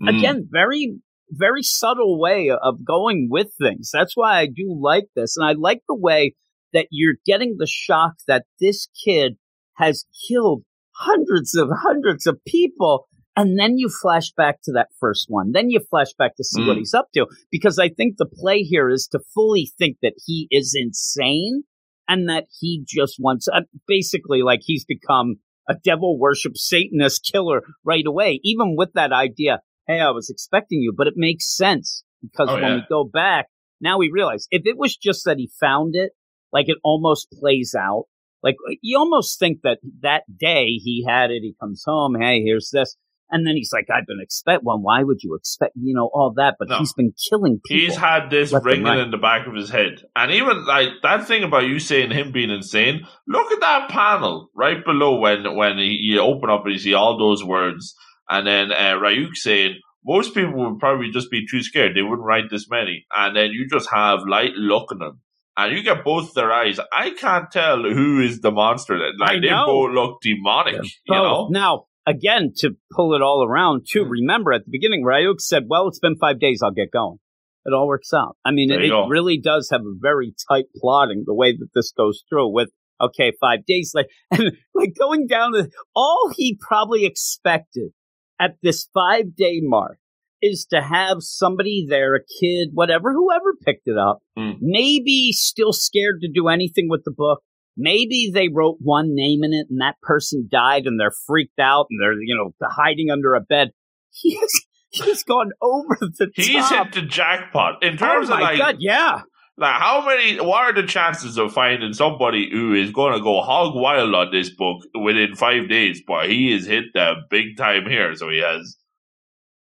Mm. Again, very, very subtle way of going with things. That's why I do like this. And I like the way that you're getting the shock that this kid has killed hundreds of hundreds of people. And then you flash back to that first one. Then you flash back to see what Mm. he's up to. Because I think the play here is to fully think that he is insane and that he just wants, uh, basically, like he's become a devil worship Satanist killer right away, even with that idea. Hey, I was expecting you, but it makes sense because Oh, when yeah. we go back, now we realize if it was just that he found it, like it almost plays out. Like you almost think that that day he had it, he comes home, hey, here's this. And then he's like, I've been expect. one. why would you expect, you know, all that? But No. he's been killing people. He's had this ringing right. in the back of his head. And even like that thing about you saying him being insane, look at that panel right below when when he, you open up and you see all those words. And then uh, Ryuk saying, most people would probably just be too scared. They wouldn't write this many. And then you just have light looking at them. And you get both their eyes. I can't tell who is the monster. That Like they both look demonic. You know? Now, again, to pull it all around, too, Mm. remember at the beginning, Ryuk said, Well, it's been five days, I'll get going. It all works out. I mean, There it, it really does have a very tight plotting the way that this goes through with, okay, five days, like, and like going down to all he probably expected at this five day mark is to have somebody there, a kid, whatever, whoever picked it up, Mm. maybe still scared to do anything with the book. Maybe they wrote one name in it and that person died and they're freaked out and they're, you know, hiding under a bed. He's, he's gone over the He's top. hit the jackpot in oh terms my of like God, yeah. Like, how many? What are the chances of finding somebody who is going to go hog wild on this book within five days? But he has hit the big time here, so he has.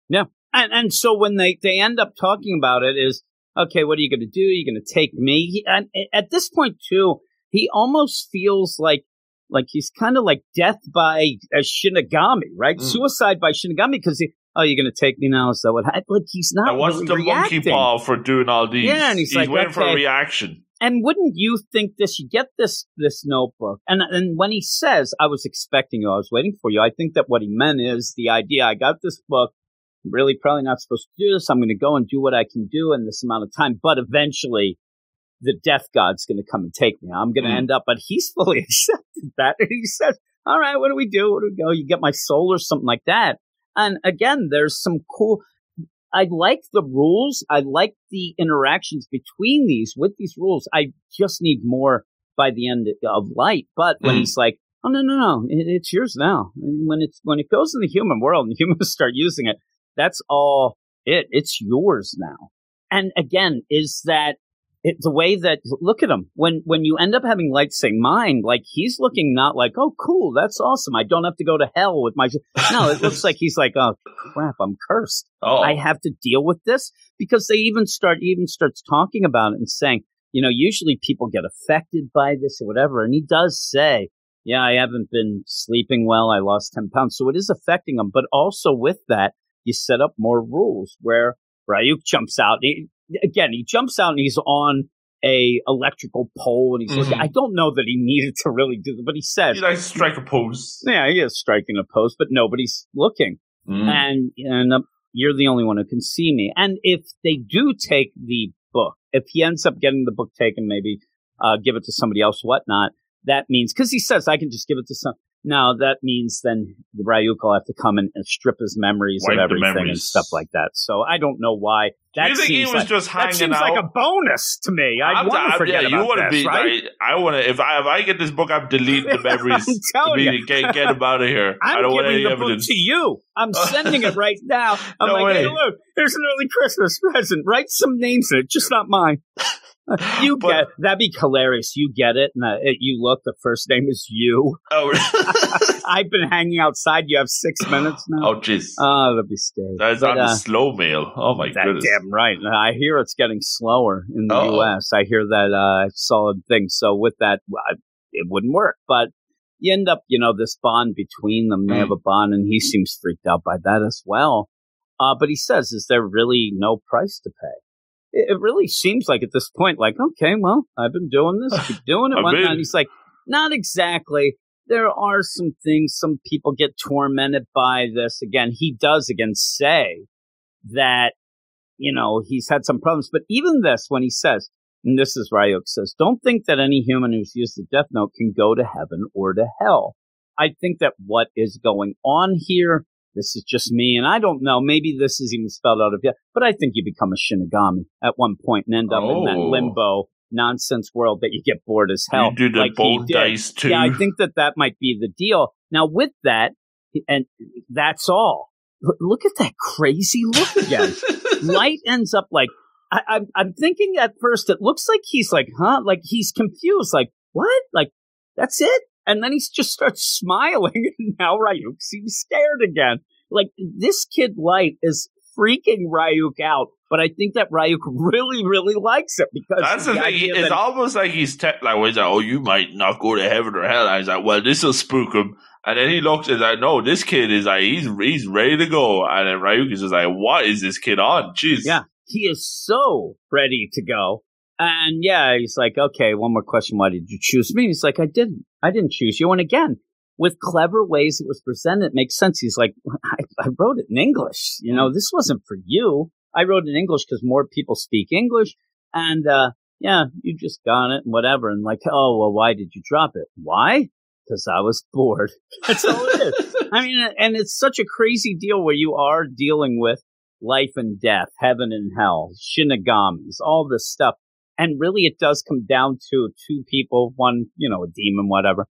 Yeah. And and so when they they end up talking about it is okay, what are you going to do? Are You're going to take me? And at this point too, he almost feels like like he's kind of like death by a Shinigami, right? Mm. Suicide by Shinigami because he. Oh, you're going to take me now? So what? Like he's not And what's really the reacting. monkey paw for doing all these? Yeah, and he's like, waiting for a reaction. And wouldn't you think this? You get this this notebook, and and when he says, "I was expecting you, I was waiting for you," I think that what he meant is the idea. I got this book. I'm really, probably not supposed to do this. I'm going to go and do what I can do in this amount of time, but eventually, the death god's going to come and take me. I'm going to Mm. end up. But he's fully accepted that, and he says, "All right, what do we do? What do we go? You get my soul or something like that." And again, there's some cool. I like the rules. I like the interactions between these with these rules. I just need more by the end of light. But when Mm. he's like, "Oh no, no, no, it, it's yours now," and when it's when it goes in the human world and humans start using it, that's all it. It's yours now. And again, is that it, the way that look at him when when you end up having light say mine, like he's looking not like, "Oh, cool, that's awesome. I don't have to go to hell with my." No, it looks like he's like, "Oh crap, I'm cursed." Oh, I have to deal with this because they even start even starts talking about it and saying, you know, usually people get affected by this or whatever. And he does say, yeah, I haven't been sleeping well. I lost 10 pounds. So it is affecting him. But also with that, you set up more rules where Ryuk jumps out. He, again, he jumps out and he's on a electrical pole and he's Mhm. looking. I don't know that he needed to really do that, but he says, You to strike a pose. yeah, he is striking a pose, but nobody's looking. Mm. And, and um, you're the only one who can see me. And if they do take the book, if he ends up getting the book taken, maybe uh, give it to somebody else, whatnot, that means, because he says, I can just give it to some. No, that means then Ryuk will have to come and, and strip his memories Wipe of everything and stuff like that. So I don't know why. That you think he seems was like, just that seems out? like a bonus to me. I want to forget yeah, you wanna this, be, right? I, I want to. If I if I get this book, I'm deleting the memories. I'm telling you. immediately. Get get him out of here. I'm I don't want giving any the book to you. I'm sending it right now. I'm No like, hey, way. look, here's an early Christmas present. Write some names in it, just not mine. You But- get that'd be hilarious. You get it, and uh, it, you look. The first name is you. Oh, I've been hanging outside. You have six minutes now. oh, jeez. Oh, that'd be scary. That's But, on the uh, slow mail. Oh my that goodness. damn right. I hear it's getting slower in the Uh-oh. U.S. I hear that uh, solid thing. So with that, it wouldn't work. But you end up, you know, this bond between them. They Mm. have a bond, and he seems freaked out by that as well. Uh, but he says, "Is there really no price to pay?" It, really seems like at this point, like, okay, well, I've been doing this, keep doing it. And he's like, not exactly. There are some things, some people get tormented by this. Again, he does again say that, you know, he's had some problems. But even this, when he says, and this is Ryuk says, don't think that any human who's used the Death Note can go to heaven or to hell. I think that what is going on here, this is just me, and I don't know, maybe this is even spelled out of yet, but I think you become a Shinigami at one point and end up in that Oh. limbo nonsense world that you get bored as hell. You do the like did. dice too. Yeah, I think that that might be the deal. Now, with that, and that's all. Look at that crazy look again. Light ends up like I, I'm. I'm thinking at first it looks like he's like, huh? Like he's confused. Like what? Like that's it? And then he just starts smiling, and now Ryuk seems scared again. Like this kid Light is freaking Ryuk out. But I think that Ryuk really, really likes it because That's the thing. It's that- almost like he's te- like, well, he's like, oh, you might not go to heaven or hell. And he's like, well, this will spook him. And then he looks and like, no, this kid is like, he's he's ready to go. And then Ryuk is just like, what is this kid on? Jeez. Yeah. he is so ready to go. And yeah, he's like, okay, one more question. Why did you choose me? He's like, I didn't. I didn't choose you. And again, with clever ways it was presented, it makes sense. He's like, I, I wrote it in English. You know, this wasn't for you. I wrote it in English because more people speak English. And, uh, yeah, you just got it and whatever. And like, oh, well, why did you drop it? Why? Because I was bored. That's all it is. I mean, and it's such a crazy deal where you are dealing with life and death, heaven and hell, shinigamis, all this stuff. And really, it does come down to two people, one, you know, a demon, whatever,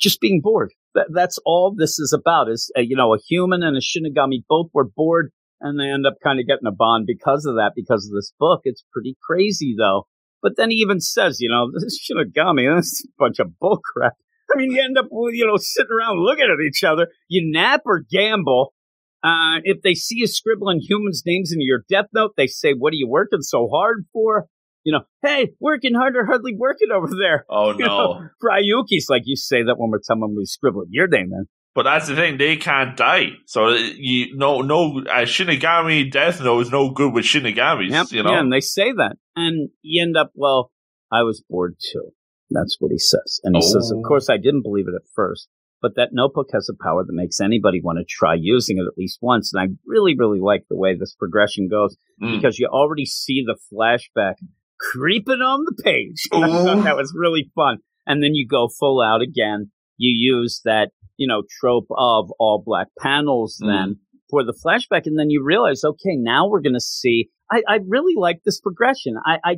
just being bored. That, that's all this is about is, uh, you know, a human and a shinigami both were bored and they end up kind of getting a bond because of that, because of this book. It's pretty crazy though. But then he even says, you know, this shinigami, this is a bunch of bullcrap. I mean, you end up, you know, sitting around looking at each other. You nap or gamble. Uh, if they see you scribbling humans' names into your death note, they say, "What are you working so hard for?" You know, hey, working harder, hardly working over there. Oh You no. know, Ryuki's like, you say that when we're telling them we scribbled your name in. But that's the thing; they can't die. So you no no uh, Shinigami Death Note is no good with Shinigamis. Yep, you know. yeah, and they say that, and you end up, well, I was bored too. That's what he says, and he says, Oh. of course, I didn't believe it at first, but that notebook has a power that makes anybody want to try using it at least once, and I really, really like the way this progression goes Mm. because you already see the flashback creeping on the page. I thought that was really fun. And then you go full out again. You use that, you know, trope of all black panels Mm. then for the flashback. And then you realize, okay, now we're going to see. I, I really like this progression. I, I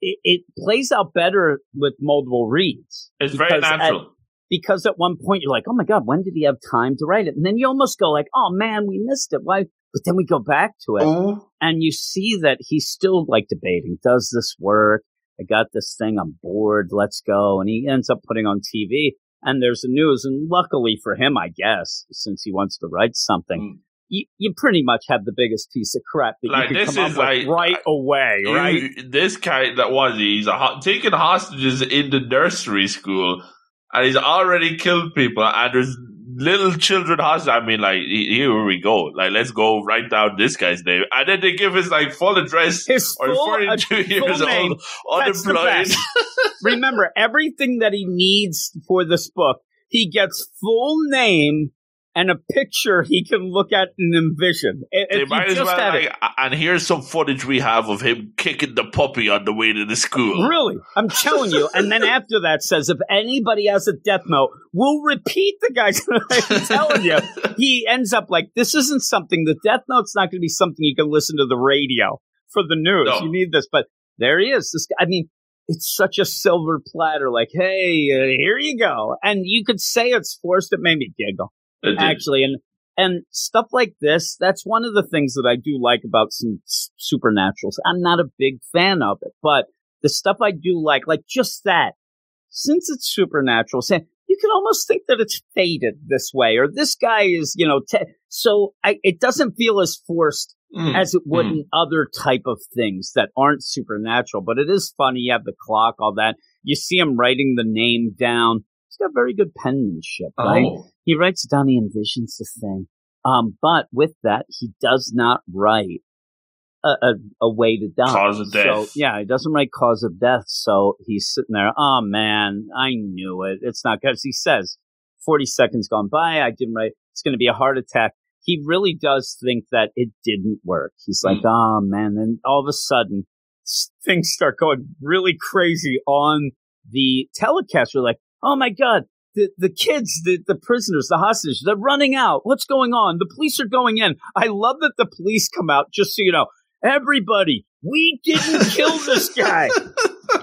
it, it plays out better with multiple reads. it's very because at- natural. because at one point you're like, oh my God, when did he have time to write it? And then you almost go like, oh man, we missed it. Why? But then we go back to it oh. and you see that he's still like debating, does this work? I got this thing. I'm bored. Let's go. And he ends up putting on TV and there's the news. And luckily for him, I guess, since he wants to write something, Mm. you, you pretty much have the biggest piece of crap that Like, you can this come up is with like- right away, You- right? This guy that was he's a, taking hostages in the nursery school, and he's already killed people, and there's little children hostage. I mean, like here we go. Like let's go write down this guy's name, and then they give his like full address. His or full, 42 uh, years name. old, unemployed. Remember, everything that he needs for this book, he gets full name and a picture he can look at and envision. They might as just well, like, and here's some footage we have of him kicking the puppy on the way to the school. really, I'm telling you. And then after that says, if anybody has a death note, we'll repeat the guy's. I'm telling you, he ends up like this isn't something. The death note's not going to be something you can listen to the radio for the news. No. You need this, but there he is. This guy. I mean, it's such a silver platter. Like, hey, uh, here you go. And you could say it's forced. It made me giggle. Actually, and and stuff like this. That's one of the things that I do like about some supernaturals. I'm not a big fan of it, but the stuff I do like, like just that, since it's supernatural, say you can almost think that it's faded this way, or this guy is, you know, te- so I, it doesn't feel as forced Mm, as it would mm. in other type of things that aren't supernatural. But it is funny. You have the clock, all that. You see him writing the name down. Got very good penmanship, right? Oh. He writes down, he envisions the thing. Um, but with that, he does not write a, a, a way to die. Cause of So, death. yeah, he doesn't write cause of death. So he's sitting there, oh man, I knew it. It's not because He says, 40 seconds gone by, I didn't write, it's going to be a heart attack. He really does think that it didn't work. He's like, oh man. And all of a sudden, things start going really crazy on the telecast. We're like, oh my God, the, the kids, the, the prisoners, the hostages, they're running out. What's going on? The police are going in. I love that the police come out, just so you know. Everybody, we didn't kill this guy.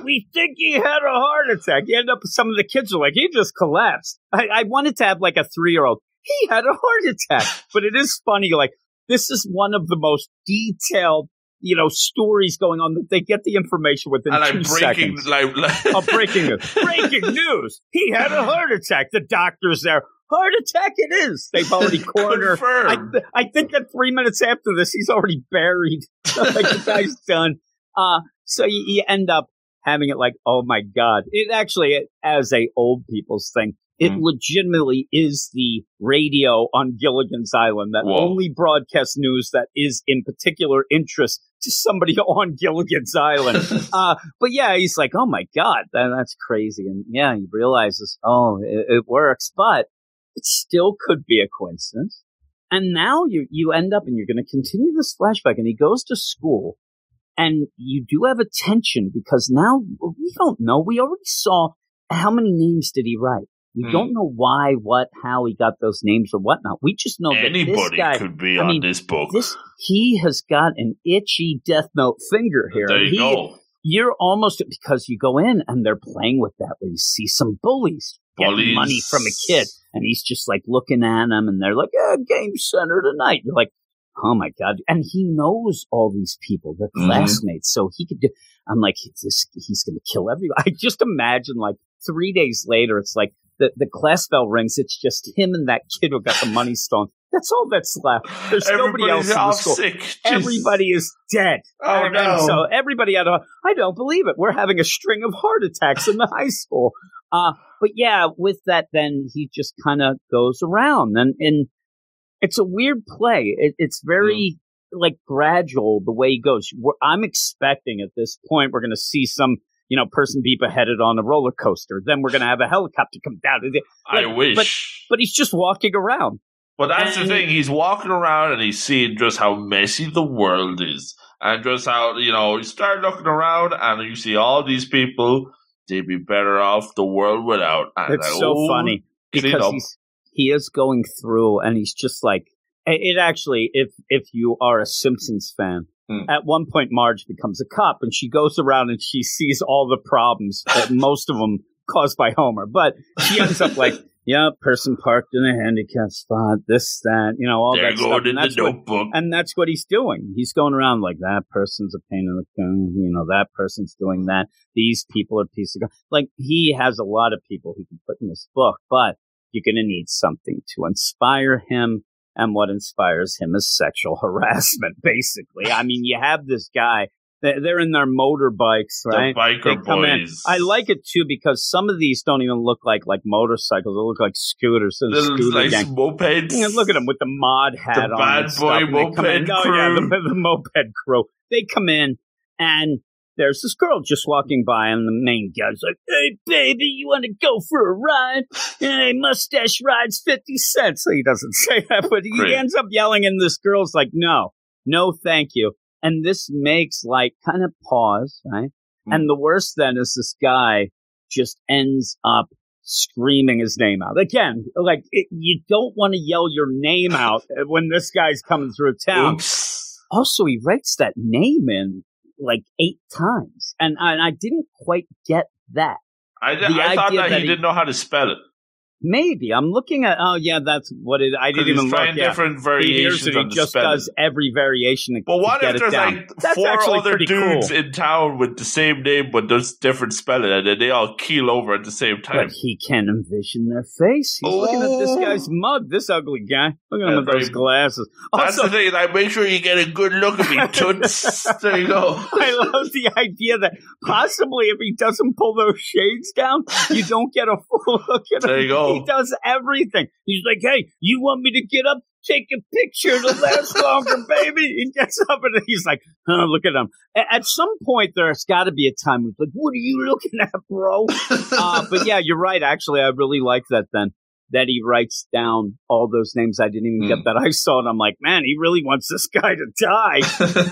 We think he had a heart attack. You end up, some of the kids are like, he just collapsed. I, I wanted to have like a three year old. He had a heart attack. But it is funny. Like, this is one of the most detailed, you know, stories going on. They get the information within And two breaking, seconds. like, like Oh, breaking news! Breaking news! He had a heart attack. The doctor's there. Heart attack! It is. They've already cornered. I, th- I think that three minutes after this, he's already buried. like the guy's done. Uh, so you, you end up having it like, oh my god! It actually, as a old people's thing, it Mm. legitimately is the radio on Gilligan's Island that Whoa. only broadcasts news that is in particular interest to somebody on Gilligan's Island. Uh, but yeah, he's like, oh my God, that, that's crazy. And yeah, he realizes, oh, it, it works, but it still could be a coincidence. And now you, you end up and you're going to continue this flashback and he goes to school and you do have a tension because now we don't know. We already saw how many names did he write? We Hmm. don't know why, what, how he got those names or whatnot. We just know that this anybody guy, could be I on mean, this book. this, he has got an itchy Death Note finger here. there you He- go. you're almost because you go in and they're playing with that where you see some bullies getting money from a kid and he's just like looking at them and they're like yeah, game center tonight you're like oh my god and he knows all these people they're Mhm. classmates so he could do i'm like this, he's gonna kill everyone i just imagine like three days later it's like the, the class bell rings it's just him and that kid who got the money stolen that's all that's left there's nobody else in the school sick. Just- everybody is dead Oh and, and no. so everybody had a, I don't believe it. We're having a string of heart attacks in the high school. Uh, but yeah, with that, then he just kind of goes around and, and it's a weird play. It, it's very like gradual the way he goes. We're, I'm expecting at this point, we're going to see some, you know, person be beheaded on a roller coaster. Then we're going to have a helicopter come down. I like, wish. But he's just walking around. But that's And- the thing. He's walking around and he's seeing just how messy the world is. And just how, you know, you start looking around and you see all these people, they'd be better off the world without. And It's like, so oh, funny because he's he is going through and he's just like it actually if if you are a simpsons fan Hmm. at one point marge becomes a cop and she goes around and she sees all the problems that most of them caused by homer but she ends up like yeah person parked in a handicap spot this that you know all They're that stuff and that's what, and that's what he's doing. He's going around like that person's a pain in the gun, you know, that person's doing that. These people are piece of gun. Like he has a lot of people he can put in this book, but you're going to need something to inspire him. And what inspires him is sexual harassment, basically. I mean, you have this guy They- They're in their motorbikes, right? The biker come in. boys. I like it too because some of these don't even look like like motorcycles. They look like scooters. So the Little scooter nice gang. mopeds. Yeah, look at them with the mod hat The on. bad boy they come Oh, yeah, the, the moped crew. They come in and there's this girl just walking by, and the main guy's like, "Hey, baby, you want to go for a ride? Hey, mustache rides fifty cents." So he doesn't say that, but he Great. ends up yelling, and this girl's like, "No, no, thank you." And this makes like kind of pause, right? Mm. And the worst then is this guy just ends up screaming his name out again. Like it, you don't want to yell your name out when this guy's coming through town. Oops. Also, he writes that name in like eight times, and and I didn't quite get that. I, I thought that, that he he- didn't know how to spell it. Maybe I'm looking at. Oh yeah, that's what it. I didn't even trying look. Yeah. different He variations. He the just spelling. does every variation. To, But what if there's like That's four other dudes cool. in town with the same name but there's different spelling and then they all keel over at the same time? But he can envision their face. He's looking at this Oh. guy's mug, this ugly guy. Look at him with those glasses. That's Also, the thing. Like, make sure you get a good look at me, toots. there you go. I love the idea that possibly if he doesn't pull those shades down, you don't get a full look at him. There you go. He does everything. He's like, hey, you want me to get up? Take a picture to last longer, baby. He gets up and he's like, oh, look at him. At some point, there's got to be a time he's like, what are you looking at, bro? uh, but yeah, you're right. Actually, I really like that then. That he writes down all those names I didn't even Hmm. get that I saw, and I'm like, man, he really wants this guy to die.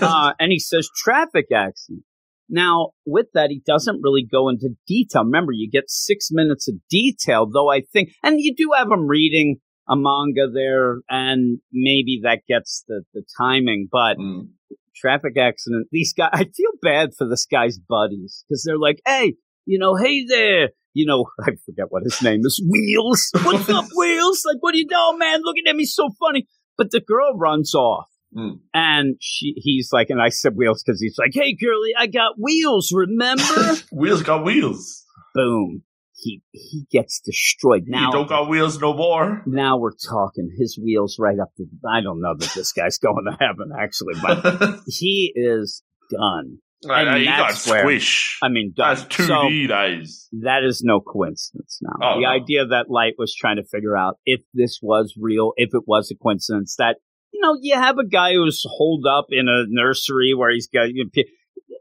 uh, and he says traffic accident. Now, with that, he doesn't really go into detail. Remember, you get six minutes of detail, though I think, and you do have him reading a manga there, and maybe that gets the, the timing, but Mm. traffic accident. These guys, I feel bad for this guy's buddies because they're like, hey, you know, hey there. You know, I forget what his name is. Wheels. What's up, Wheels? Like, what are you doing, man? Looking at me so funny. But the girl runs off. Mm. And she, he's like, and I said wheels because he's like, hey, girlie, I got wheels, remember? Wheels got wheels. Boom. He, he gets destroyed. Now, you don't got wheels no more. now we're talking his wheels right up to, I don't know that this guy's going to heaven, actually, but he is done. And that's where- squish. I mean, done. That's two So, D eyes. that is no coincidence now. Oh, the no. idea that Light was trying to figure out if this was real, if it was a coincidence, that, you know, you have a guy who's holed up in a nursery where he's got, you know,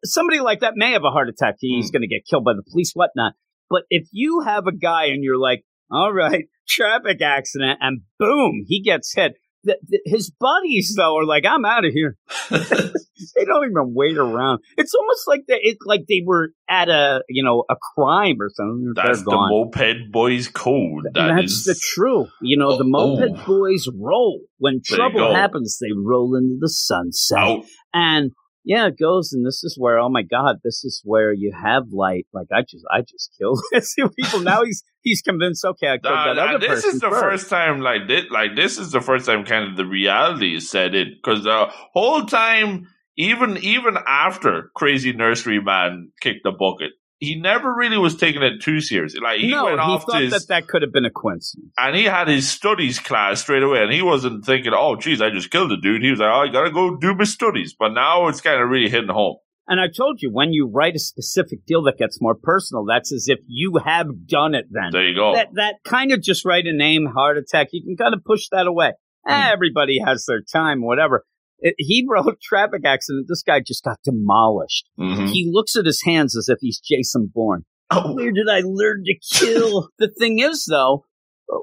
somebody like that may have a heart attack. He's Hmm. going to get killed by the police, whatnot. But if you have a guy and you're like, all right, traffic accident, and boom, he gets hit. The, the, his buddies though are like, I'm out of here. they don't even wait around. It's almost like they, it's like they were at a, you know, a crime or something. That's They're the gone. moped boys code. That That's is- the true. You know, the Oh, oh. moped oh. boys roll. When There trouble happens, they roll into the sunset. Out. And yeah, it goes, and this is where, oh my God, this is where you have light. Like I just, I just killed this people. Now he's he's convinced. Okay, I killed Nah, that other this person is the first. first time like this like this is the first time kind of the reality is set in because the whole time even even after crazy nursery man kicked the bucket he never really was taking it too seriously like he no, went he off thought to his that that could have been a coincidence. and he had his studies class straight away and he wasn't thinking oh geez i just killed a dude he was like oh i gotta go do my studies but now it's kind of really hitting home And I told you, when you write a specific deal that gets more personal, that's as if you have done it. Then there you go that that kind of just write a name, heart attack. You can kind of push that away. Hmm. everybody has their time, whatever. It, he wrote traffic accident. This guy just got demolished. Mhm. He looks at his hands as if he's Jason Bourne. Oh, Where did I learn to kill? the thing is, though,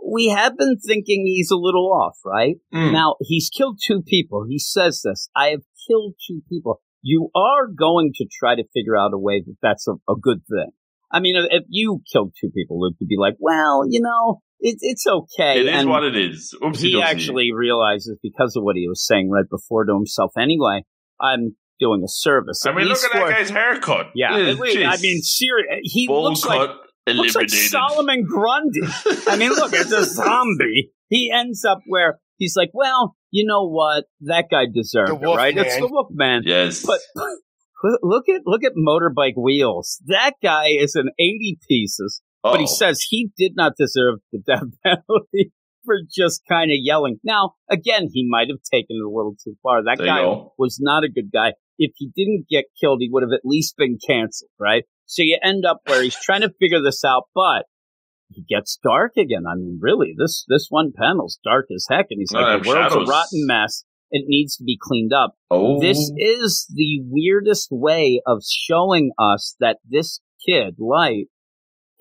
we have been thinking he's a little off, right? mm. Now, he's killed two people. He says this I have killed two people. You are going to try to figure out a way that that's a, a good thing. I mean, if- you killed two people, Luke would be like, well, you know, it, it's okay. it is and what it is Oopsie he doopsie. actually realizes because of what he was saying right before to himself anyway, I'm doing a service. i At mean look least at that guy's haircut Yeah, wait, I mean, serious. He Bowl looks like cut looks like Solomon Grundy. I mean, look, as a zombie, he ends up where he's like, well, you know what? That guy deserved it, Wolf right? It's the Wolf Man. yes But look at look at motorbike wheels. That guy is an eighty pieces, but he says he did not deserve the death penalty for just kind of yelling. Now, again, he might have taken it a little too far. That There guy was not a good guy. if he didn't get killed, he would have at least been canceled, right? So you end up where he's trying to figure this out, but he gets dark again. I mean, really, this this one panel's dark as heck, and he's like, "The world's shadows. a rotten mess. It needs to be cleaned up." Oh. This is the weirdest way of showing us that this kid, Light,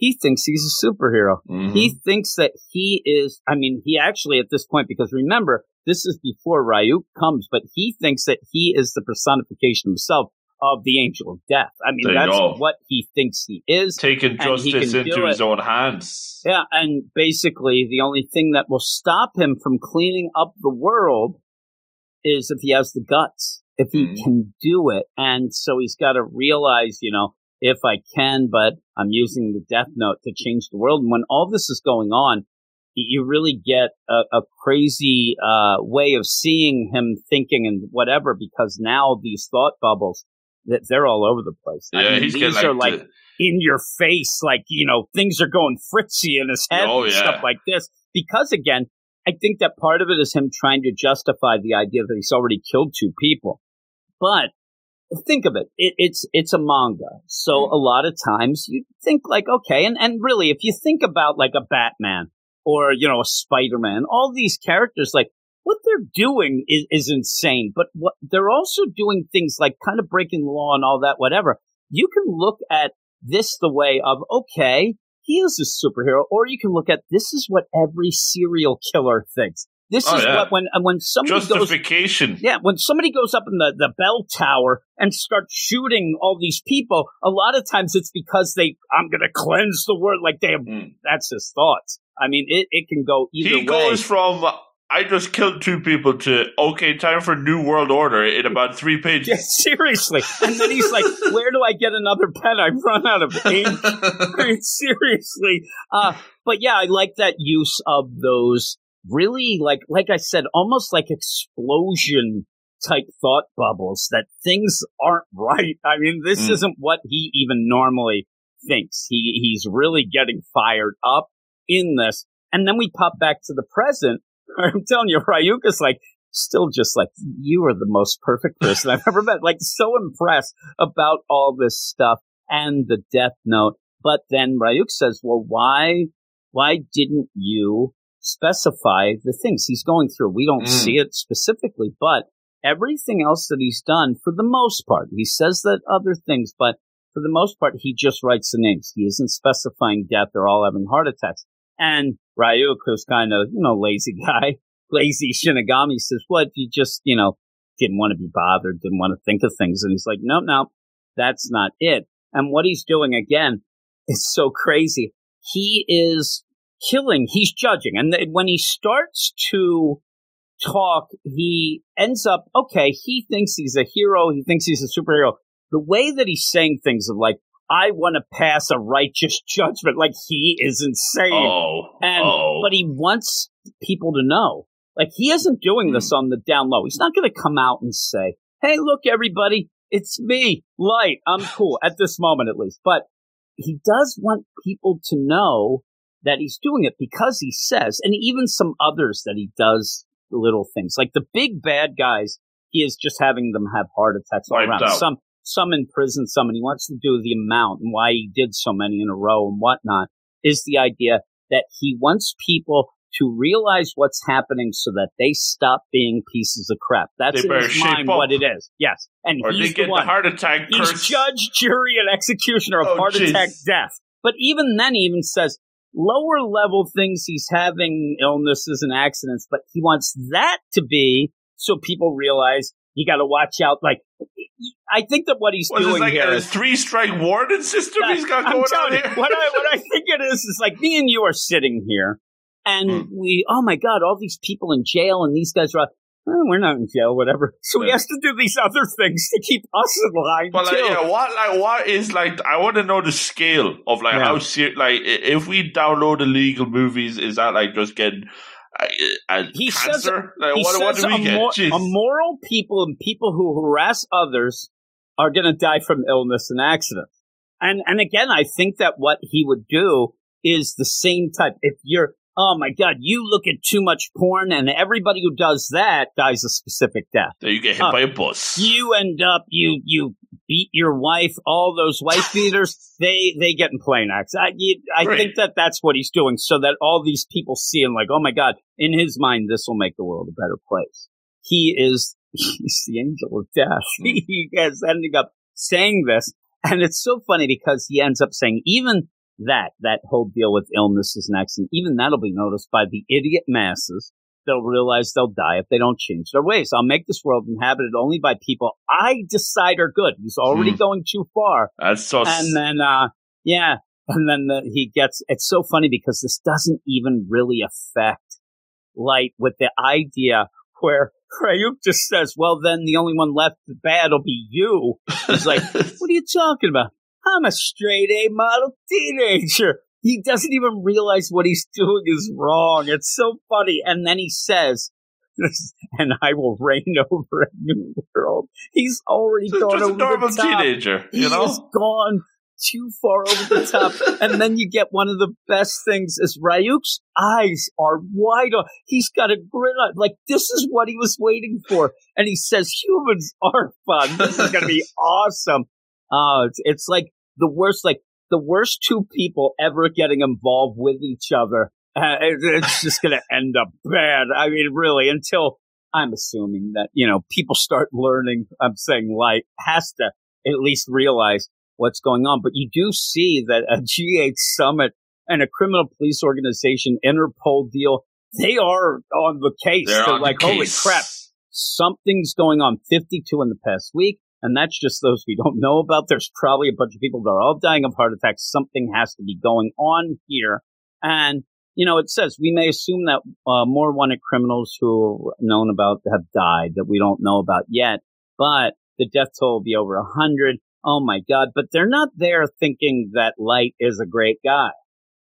he thinks he's a superhero. Mm-hmm. He thinks that he is. I mean, he actually at this point, because remember, this is before Ryuk comes, but he thinks that he is the personification himself of the angel of death. I mean, that's what he thinks he is. Taking justice into his own hands. Yeah, and basically the only thing that will stop him from cleaning up the world is if he has the guts, if he mm. can do it. And so he's got to realize, you know, if I can, but I'm using the death note to change the world. And when all this is going on, you really get a, a crazy uh, way of seeing him thinking and whatever, because now these thought bubbles that they're all over the place. Yeah, I mean, he's these are like in your face, like you know things are going fritzy in his head oh, and yeah. stuff like this. Because again, I think that part of it is him trying to justify the idea that he's already killed two people. But think of it, it it's it's a manga, so mm. a lot of times you think like, okay, and and really, if you think about like a Batman or you know a Spider Man, all these characters, like what they're doing is, is insane, but what they're also doing things like kind of breaking the law and all that, whatever. You can look at this the way of, okay, he is a superhero, or you can look at this is what every serial killer thinks. This oh, is yeah. what when uh, when somebody justification. Goes, yeah, when somebody goes up in the, the bell tower and starts shooting all these people, a lot of times it's because they I'm going to cleanse the world. Like they have, mm. that's his thoughts. I mean, it, it can go either he way. He goes from I just killed two people to okay, time for New World Order in about three pages. Yeah, seriously. And then he's like, Where do I get another pen? I've run out of ink. Seriously. Uh, but yeah, I like that use of those really like like I said, almost like explosion type thought bubbles that things aren't right. I mean, this mm. isn't what he even normally thinks. He he's really getting fired up in this. And then we pop back to the present I'm telling you, Ryuka's like still just like you are the most perfect person I've ever met. Like so impressed about all this stuff and the death note. But then Ryuk says, "Well, why, why didn't you specify the things he's going through? We don't mm. see it specifically, but everything else that he's done, for the most part, he says that other things, but for the most part, he just writes the names. He isn't specifying death. They're all having heart attacks. And Ryuk, who's kind of, you know, lazy guy, lazy Shinigami says, what, you just, you know, didn't want to be bothered, didn't want to think of things. And he's like, no, no, that's not it. And what he's doing again is so crazy. He is killing, he's judging. And when he starts to talk, he ends up, okay, he thinks he's a hero. He thinks he's a superhero. The way that he's saying things of like, I want to pass a righteous judgment. Like he is insane. Oh, and oh. but he wants people to know. Like he isn't doing this hmm. on the down low. He's not going to come out and say, "Hey, look, everybody, it's me, Light. I'm cool at this moment, at least." But he does want people to know that he's doing it because he says, and even some others that he does little things like the big bad guys. He is just having them have heart attacks all around. Out. Some some in prison, some, and he wants to do the amount and why he did so many in a row and whatnot, is the idea that he wants people to realize what's happening so that they stop being pieces of crap. That's in his mind up. what it is. Yes. And or he's the, one. the heart attack He's curse. judge, jury, and executioner of oh, heart geez. attack death. But even then, he even says lower level things he's having illnesses and accidents, but he wants that to be so people realize you got to watch out. Like, I think that what he's what doing like here a three strike warden system he's got I'm going on here. what I what I think it is is like me and you are sitting here, and hmm. we oh my god, all these people in jail, and these guys are. Oh, we're not in jail, whatever. So yeah. he has to do these other things to keep us in line. But like, yeah, what like what is like? I want to know the scale of like yeah. how ser- like if we download illegal movies, is that like just getting a, uh, uh, uh, he cancer? Says, like, he what, says what do we get? Mor- immoral people and people who harass others are going to die from illness and accidents. And and again, I think that what he would do is the same type. If you're oh my god, you look at too much porn, and everybody who does that dies a specific death. There you get hit Uh, by a bus. You end up you you beat your wife. All those wife beaters, they they get in plane acts. I you, I Right. think that that's what he's doing, so that all these people see him like, oh my god, in his mind, this will make the world a better place. He is he's the angel of death. he is ending up saying this, and it's so funny because he ends up saying even that that whole deal with illnesses and accident, even that'll be noticed by the idiot masses. They'll realize they'll die if they don't change their ways. I'll make this world inhabited only by people I decide are good. He's already Hmm. going too far. That's so. And then, uh, yeah, and then the, he gets, it's so funny because this doesn't even really affect Light with the idea where Ryuk just says, well, then the only one left bad will be you. He's like, what are you talking about? I'm a straight A model teenager. He doesn't even realize what he's doing is wrong. It's so funny. And then he says, and I will reign over a new world. He's already just, gone just a over normal the top. teenager, He you know. has gone too far over the top. and then you get one of the best things is Ryuk's eyes are wide open. He's got a grin on like this is what he was waiting for. And he says humans are fun. This is gonna be awesome. Uh it's, it's like the worst like the worst two people ever getting involved with each other. Uh, it- it's just gonna end up bad. I mean, really, until I'm assuming that, you know, people start learning, I'm saying light has to at least realize what's going on. But you do see that a G8 summit and a criminal police organization, Interpol deal, they are on the case. They're They're like, the holy case. crap, something's going on 52 in the past week. And that's just those we don't know about. There's probably a bunch of people that are all dying of heart attacks. Something has to be going on here. And, you know, it says we may assume that uh, more wanted criminals who are known about have died that we don't know about yet. But the death toll will be over a hundred. Oh my God. But they're not there thinking that Light is a great guy.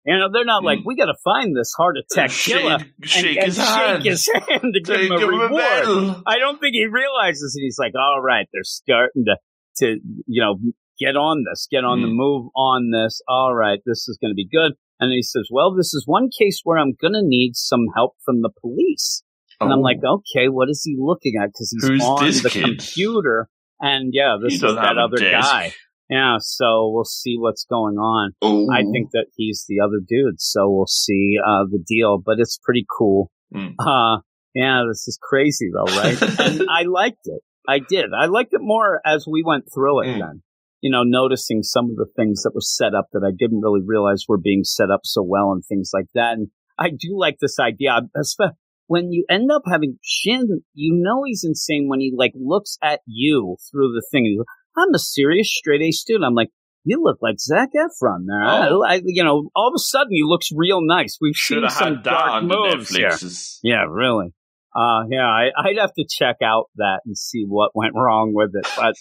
You know, they're not like, Mm. we got to find this heart attack killer shake, and, shake and his hand. his hand to give him a him reward. medal. I don't think he realizes it. He's like, all right, they're starting to, to, you know, get on this, get on the Mm. move on this. All right, this is going to be good. And he says, well, this is one case where I'm going to need some help from the police. And I'm Oh. like, okay, what is he looking at? Because he's Who's on the kid? computer. And yeah, He this is that other desk. guy. Yeah, so we'll see what's going on. Oh. I think that he's the other dude, so we'll see uh, the deal. But it's pretty cool. Mm. Uh, yeah, this is crazy though, right? and I liked it. I did. I liked it more as we went through it. Mm. Then, you know, noticing some of the things that were set up that I didn't really realize were being set up so well, and things like that. And I do like this idea. When you end up having Shin, you know he's insane when he like looks at you through the thing. And he's like, I'm a serious straight A student. I'm like, you look like Zac Efron there. Oh. I, I- you know, all of a sudden he looks real nice. We've should seen some dark moves here. Yeah, really. Uh, yeah, I, I'd have to check out that and see what went wrong with it. But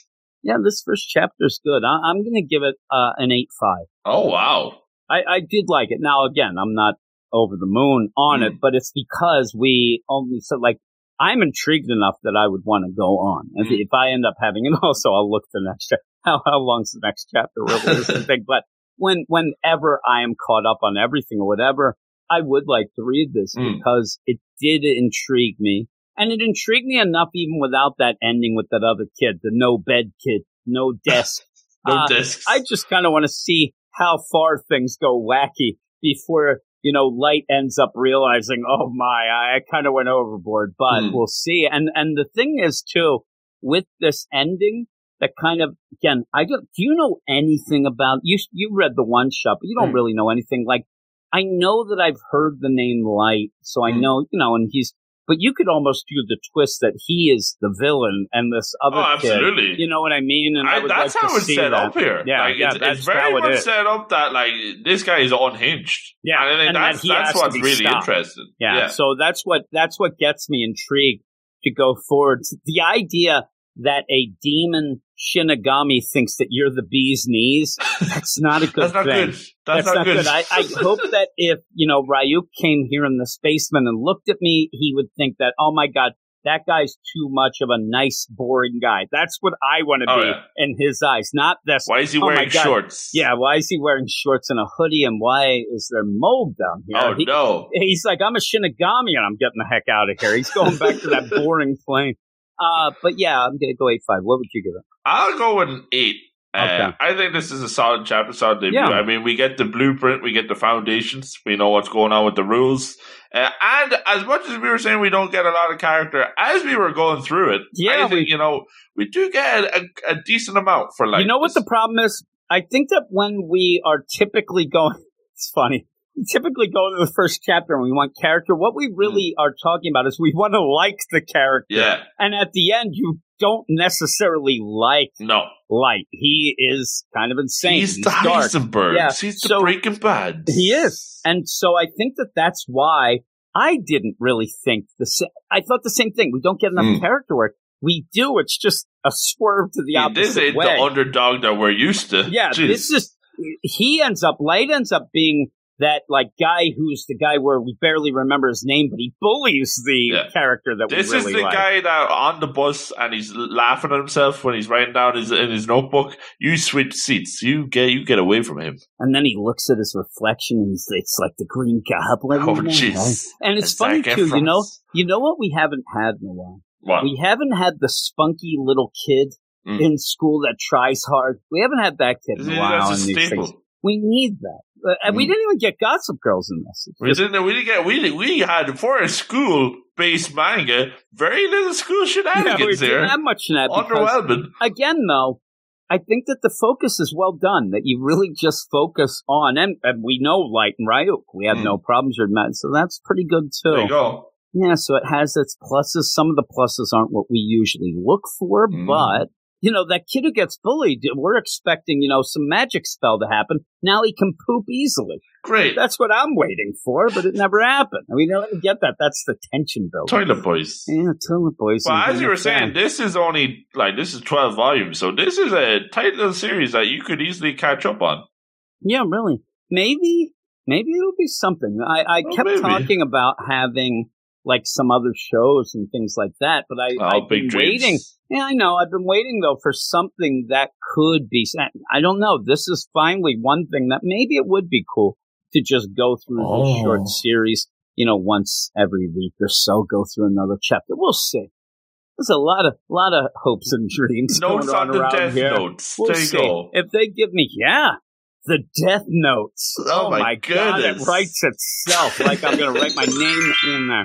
yeah, this first chapter's good. I, I'm going to give it uh, an 8.5. Oh wow. I, I did like it. Now, again, I'm not over the moon on it, Mm. but it's because we only said, like, I'm intrigued enough that I would want to go on. If, Mm. if I end up having it, also, I'll look the next chapter. How, how long's the next chapter really thing. But when, whenever I am caught up on everything or whatever, I would like to read this Mm. because it did intrigue me. And it intrigued me enough even without that ending with that other kid, the no bed kid, no desk. No Uh, discs. I just kind of want to see how far things go wacky before, you know, Light ends up realizing, oh my, I, kind of went overboard, but Hmm. we'll see. And, and the thing is too, with this ending, that kind of, again, I don't, do you know anything about, you, you read the one shot, but you don't Hmm. really know anything. Like, I know that I've heard the name Light, so I Hmm. know, you know, and he's, but you could almost do the twist that he is the villain and this other oh, kid. absolutely. You know what I mean? And I, I, that's like how it's set that. up here. Yeah, like, yeah, it's, that's it's very how it set up that like this guy is unhinged. Yeah, and, and that's he that's what's really stopped. interesting. Yeah, So that's what that's what gets me intrigued to go forward. The idea that a demon Shinigami thinks that you're the bee's knees, that's not a good that's not thing. good. That's, not, good. I, I hope that if, you know, Ryuk came here in this basement and looked at me, he would think that, oh my God, that guy's too much of a nice, boring guy. That's what I want to Oh, be yeah. in his eyes, not this. Why is he Oh wearing shorts? Yeah, why is he wearing shorts and a hoodie, and why is there mold down here? Oh He- no. He's like, I'm a Shinigami, and I'm getting the heck out of here. He's going back to that boring plane. Uh, but yeah, I'm gonna go eight five. What would you give it? I'll go with an eight. Uh, I think this is a solid chapter, solid debut. Yeah. I mean, we get the blueprint, we get the foundations, we know what's going on with the rules. Uh, and as much as we were saying we don't get a lot of character, as we were going through it, Yeah, I think, we- you know, we do get a, a decent amount for like. you know what the problem is? I think that when we are typically going, it's funny. Typically go to the first chapter and we want character. What we really are talking about is we want to like the character. Yeah, And at the end, you don't necessarily like no. Light. He is kind of insane. He's, the dark. Heisenberg. Yeah, He's the so- Breaking Bad. He is. And so I think that that's why I didn't really think the same. I thought the same thing. We don't get enough Mm. character work. We do. It's just a swerve to the Yeah, this opposite ain't way. the underdog that we're used to. yeah, Jeez. this is. He ends up. Light ends up being that like guy who's the guy where we barely remember his name, but he bullies the Yeah. character that This we really like This is the like. guy that on the bus and he's laughing at himself when he's writing down his in his notebook. You switch seats. You get you get away from him. And then he looks at his reflection, and he's, it's like the Green Goblin. Oh jeez. And it's And funny Zac too. You know, you know what we haven't had in a while. What? We haven't had the spunky little kid Mm. in school that tries hard. We haven't had that kid in a while. That's a in these staple. We need that. Uh, and we Mm. didn't even get Gossip Girls in this. It's We just- didn't. We didn't get. We we had for a school based manga. Very little school yeah, we shenanigans didn't much that. Underwhelming. again, though, I think that the focus is well done. That you really just focus on, and, and we know Light and Ryuk. We have Mm. no problems with that, so that's pretty good too. There you go. Yeah, so it has its pluses. Some of the pluses aren't what we usually look for, Mm. but you know, that kid who gets bullied, we're expecting, you know, some magic spell to happen. Now he can poop easily. Great. That's what I'm waiting for, but it never happened. I mean, I don't get that. That's the tension build. Toilet boys. Yeah, toilet boys. Well, as you were saying, this is only like this is twelve volumes, so this is a tight little series that you could easily catch up on. Yeah, really. Maybe, maybe it'll be something. I, I kept maybe. talking about having like some other shows and things like that, but I, Oh, I've been dreams. waiting. Yeah, I know. I've been waiting though for something that could be. I don't know. This is finally one thing that maybe it would be cool to just go through the Oh. short series. You know, once every week or so, go through another chapter. We'll see. There's a lot of lot of hopes and dreams Notes going on, on the around death here. notes. We'll there you see. go. If they give me, yeah, the death notes. Oh, my god, it goodness. writes itself like I'm going to write my name in there.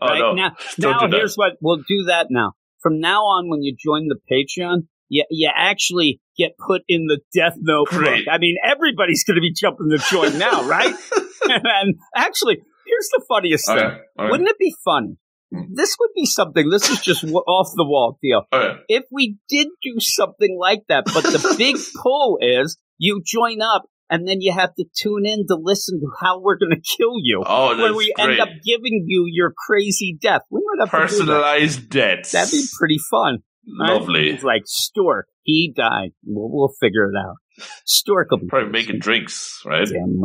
Oh right no. now, Don't now here's what we'll do. That now, from now on, when you join the Patreon, you you actually get put in the death note Great. book. I mean, everybody's going to be jumping the join now, right? and actually, here's the funniest thing. Okay. Wouldn't it be fun? Hmm. This would be something. This is just w- off the wall deal Okay. if we did do something like that, but the big pull is you join up and then you have to tune in to listen to how we're going to kill you. Oh, when that's we great. end up giving you your crazy death. We might have to do that. Personalized deaths. That'd be pretty fun. lovely. It's like Stork, he died. We'll, we'll figure it out. Stork will be Probably making drinks, right? Damn,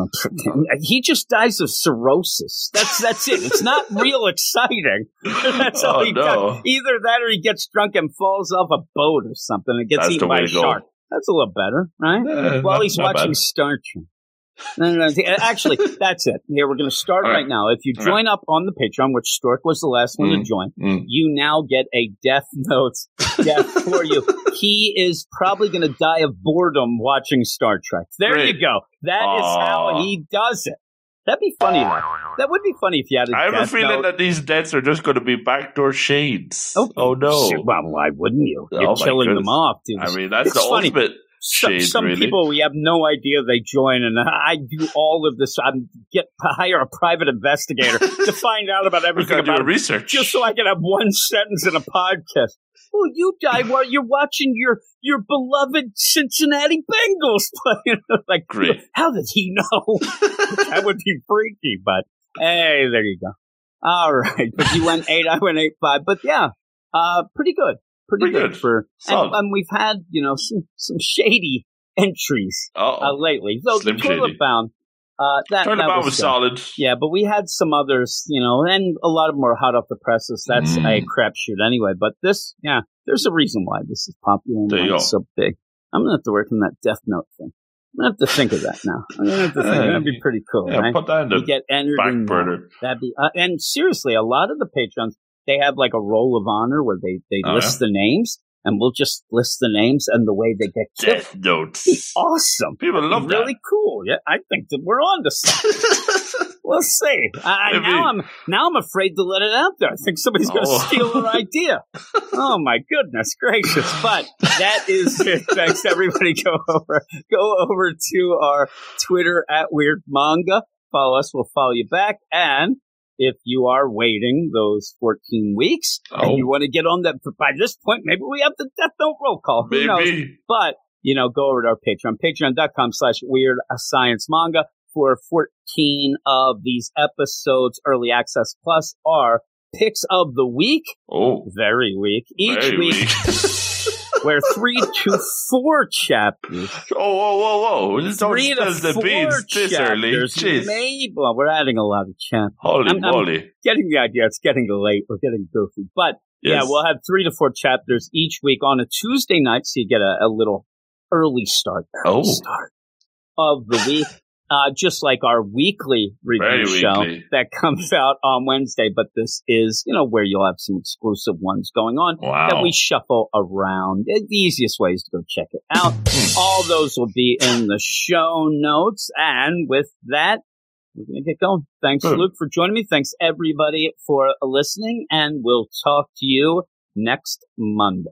he just dies of cirrhosis. That's that's it. It's not real exciting. That's all Oh, he no. does. Either that, or he gets drunk and falls off a boat or something and gets That's eaten by a shark. go. That's a little better, right? Eh, While not- he's not watching bad. Star Trek. No, no, no. Actually, that's it. Here, we're going to start right. right. now. If you join up on the Patreon, which Stork was the last one to Mm. join, Mm. you now get a death notes death for you. He is probably going to die of boredom watching Star Trek. There Great. you go. That is how he does it. That'd be funny. Though. That would be funny if you had a I have a feeling note. that these deaths are just going to be backdoor shades. Oh, Oh, no. Shit, Well, why wouldn't you? Oh, You're my killing them off, dude. I mean, that's It's the funny. ultimate some, some really. people we have no idea they join, and I do all of this. I get hire a private investigator to find out about everything about research. just so I can have one sentence in a podcast. Oh, you die while you're watching your your beloved Cincinnati Bengals play. like, Great. how did he know? that would be freaky, but hey, there you go. All right, but you went eight, I went eight five, but yeah, uh, pretty good, pretty, Pretty good, good. for. And, and we've had you know some some shady entries uh, lately. Though Slim Shady. Bound, Uh, that, Turnabout that was, was, solid. Yeah, but we had some others, you know, and a lot of them were hot off the presses. That's Mm. a crapshoot anyway. But this, yeah, there's a reason why this is popular and why it's so big. I'm gonna have to work on that Death Note thing. I'm gonna have to think of that now. I'm gonna have to think. That'd be pretty cool, Yeah, right? put that in the get entered back burner. That'd be, uh, and seriously, a lot of the patrons they have like a roll of honor where they they Oh, list the names, and we'll just list the names and the way they get killed. Death notes. Awesome, People love that. really cool. Yeah, I think that we're on to something. We'll see. I, now I'm now I'm afraid to let it out there. I think somebody's going to Oh. steal our idea. Oh my goodness gracious! But that is it. Thanks everybody. Go over go over to our Twitter at Weird Manga. Follow us. We'll follow you back. And if you are waiting those 14 weeks Oh. and you want to get on that by this point, maybe we have the Death Note roll call. Who knows? Maybe. But, you know, go over to our Patreon, patreon.com slash weird science manga for 14 of these episodes. Early access plus are picks of the week. Oh, Very weak. Each very week, weak. where three to four chapters. oh, whoa, whoa, whoa! Just don't Three to the four beans this early. Jeez. Maybe, well, we're adding a lot of chapters. Holy I'm- I'm- moly. Getting the idea. It's getting late. We're getting goofy. But Yeah, we'll have three to four chapters each week on a Tuesday night, so you get a, a little early start. Early Oh. start of the week. Uh, just like our weekly review Very show weekly. that comes out on Wednesday, but this is, you know, where you'll have some exclusive ones going on Wow. that we shuffle around. The easiest way is to go check it out. Hmm. All those will be in the show notes. And with that, we're going to get going. Thanks. Luke, for joining me. Thanks, everybody, for listening. And we'll talk to you next Monday.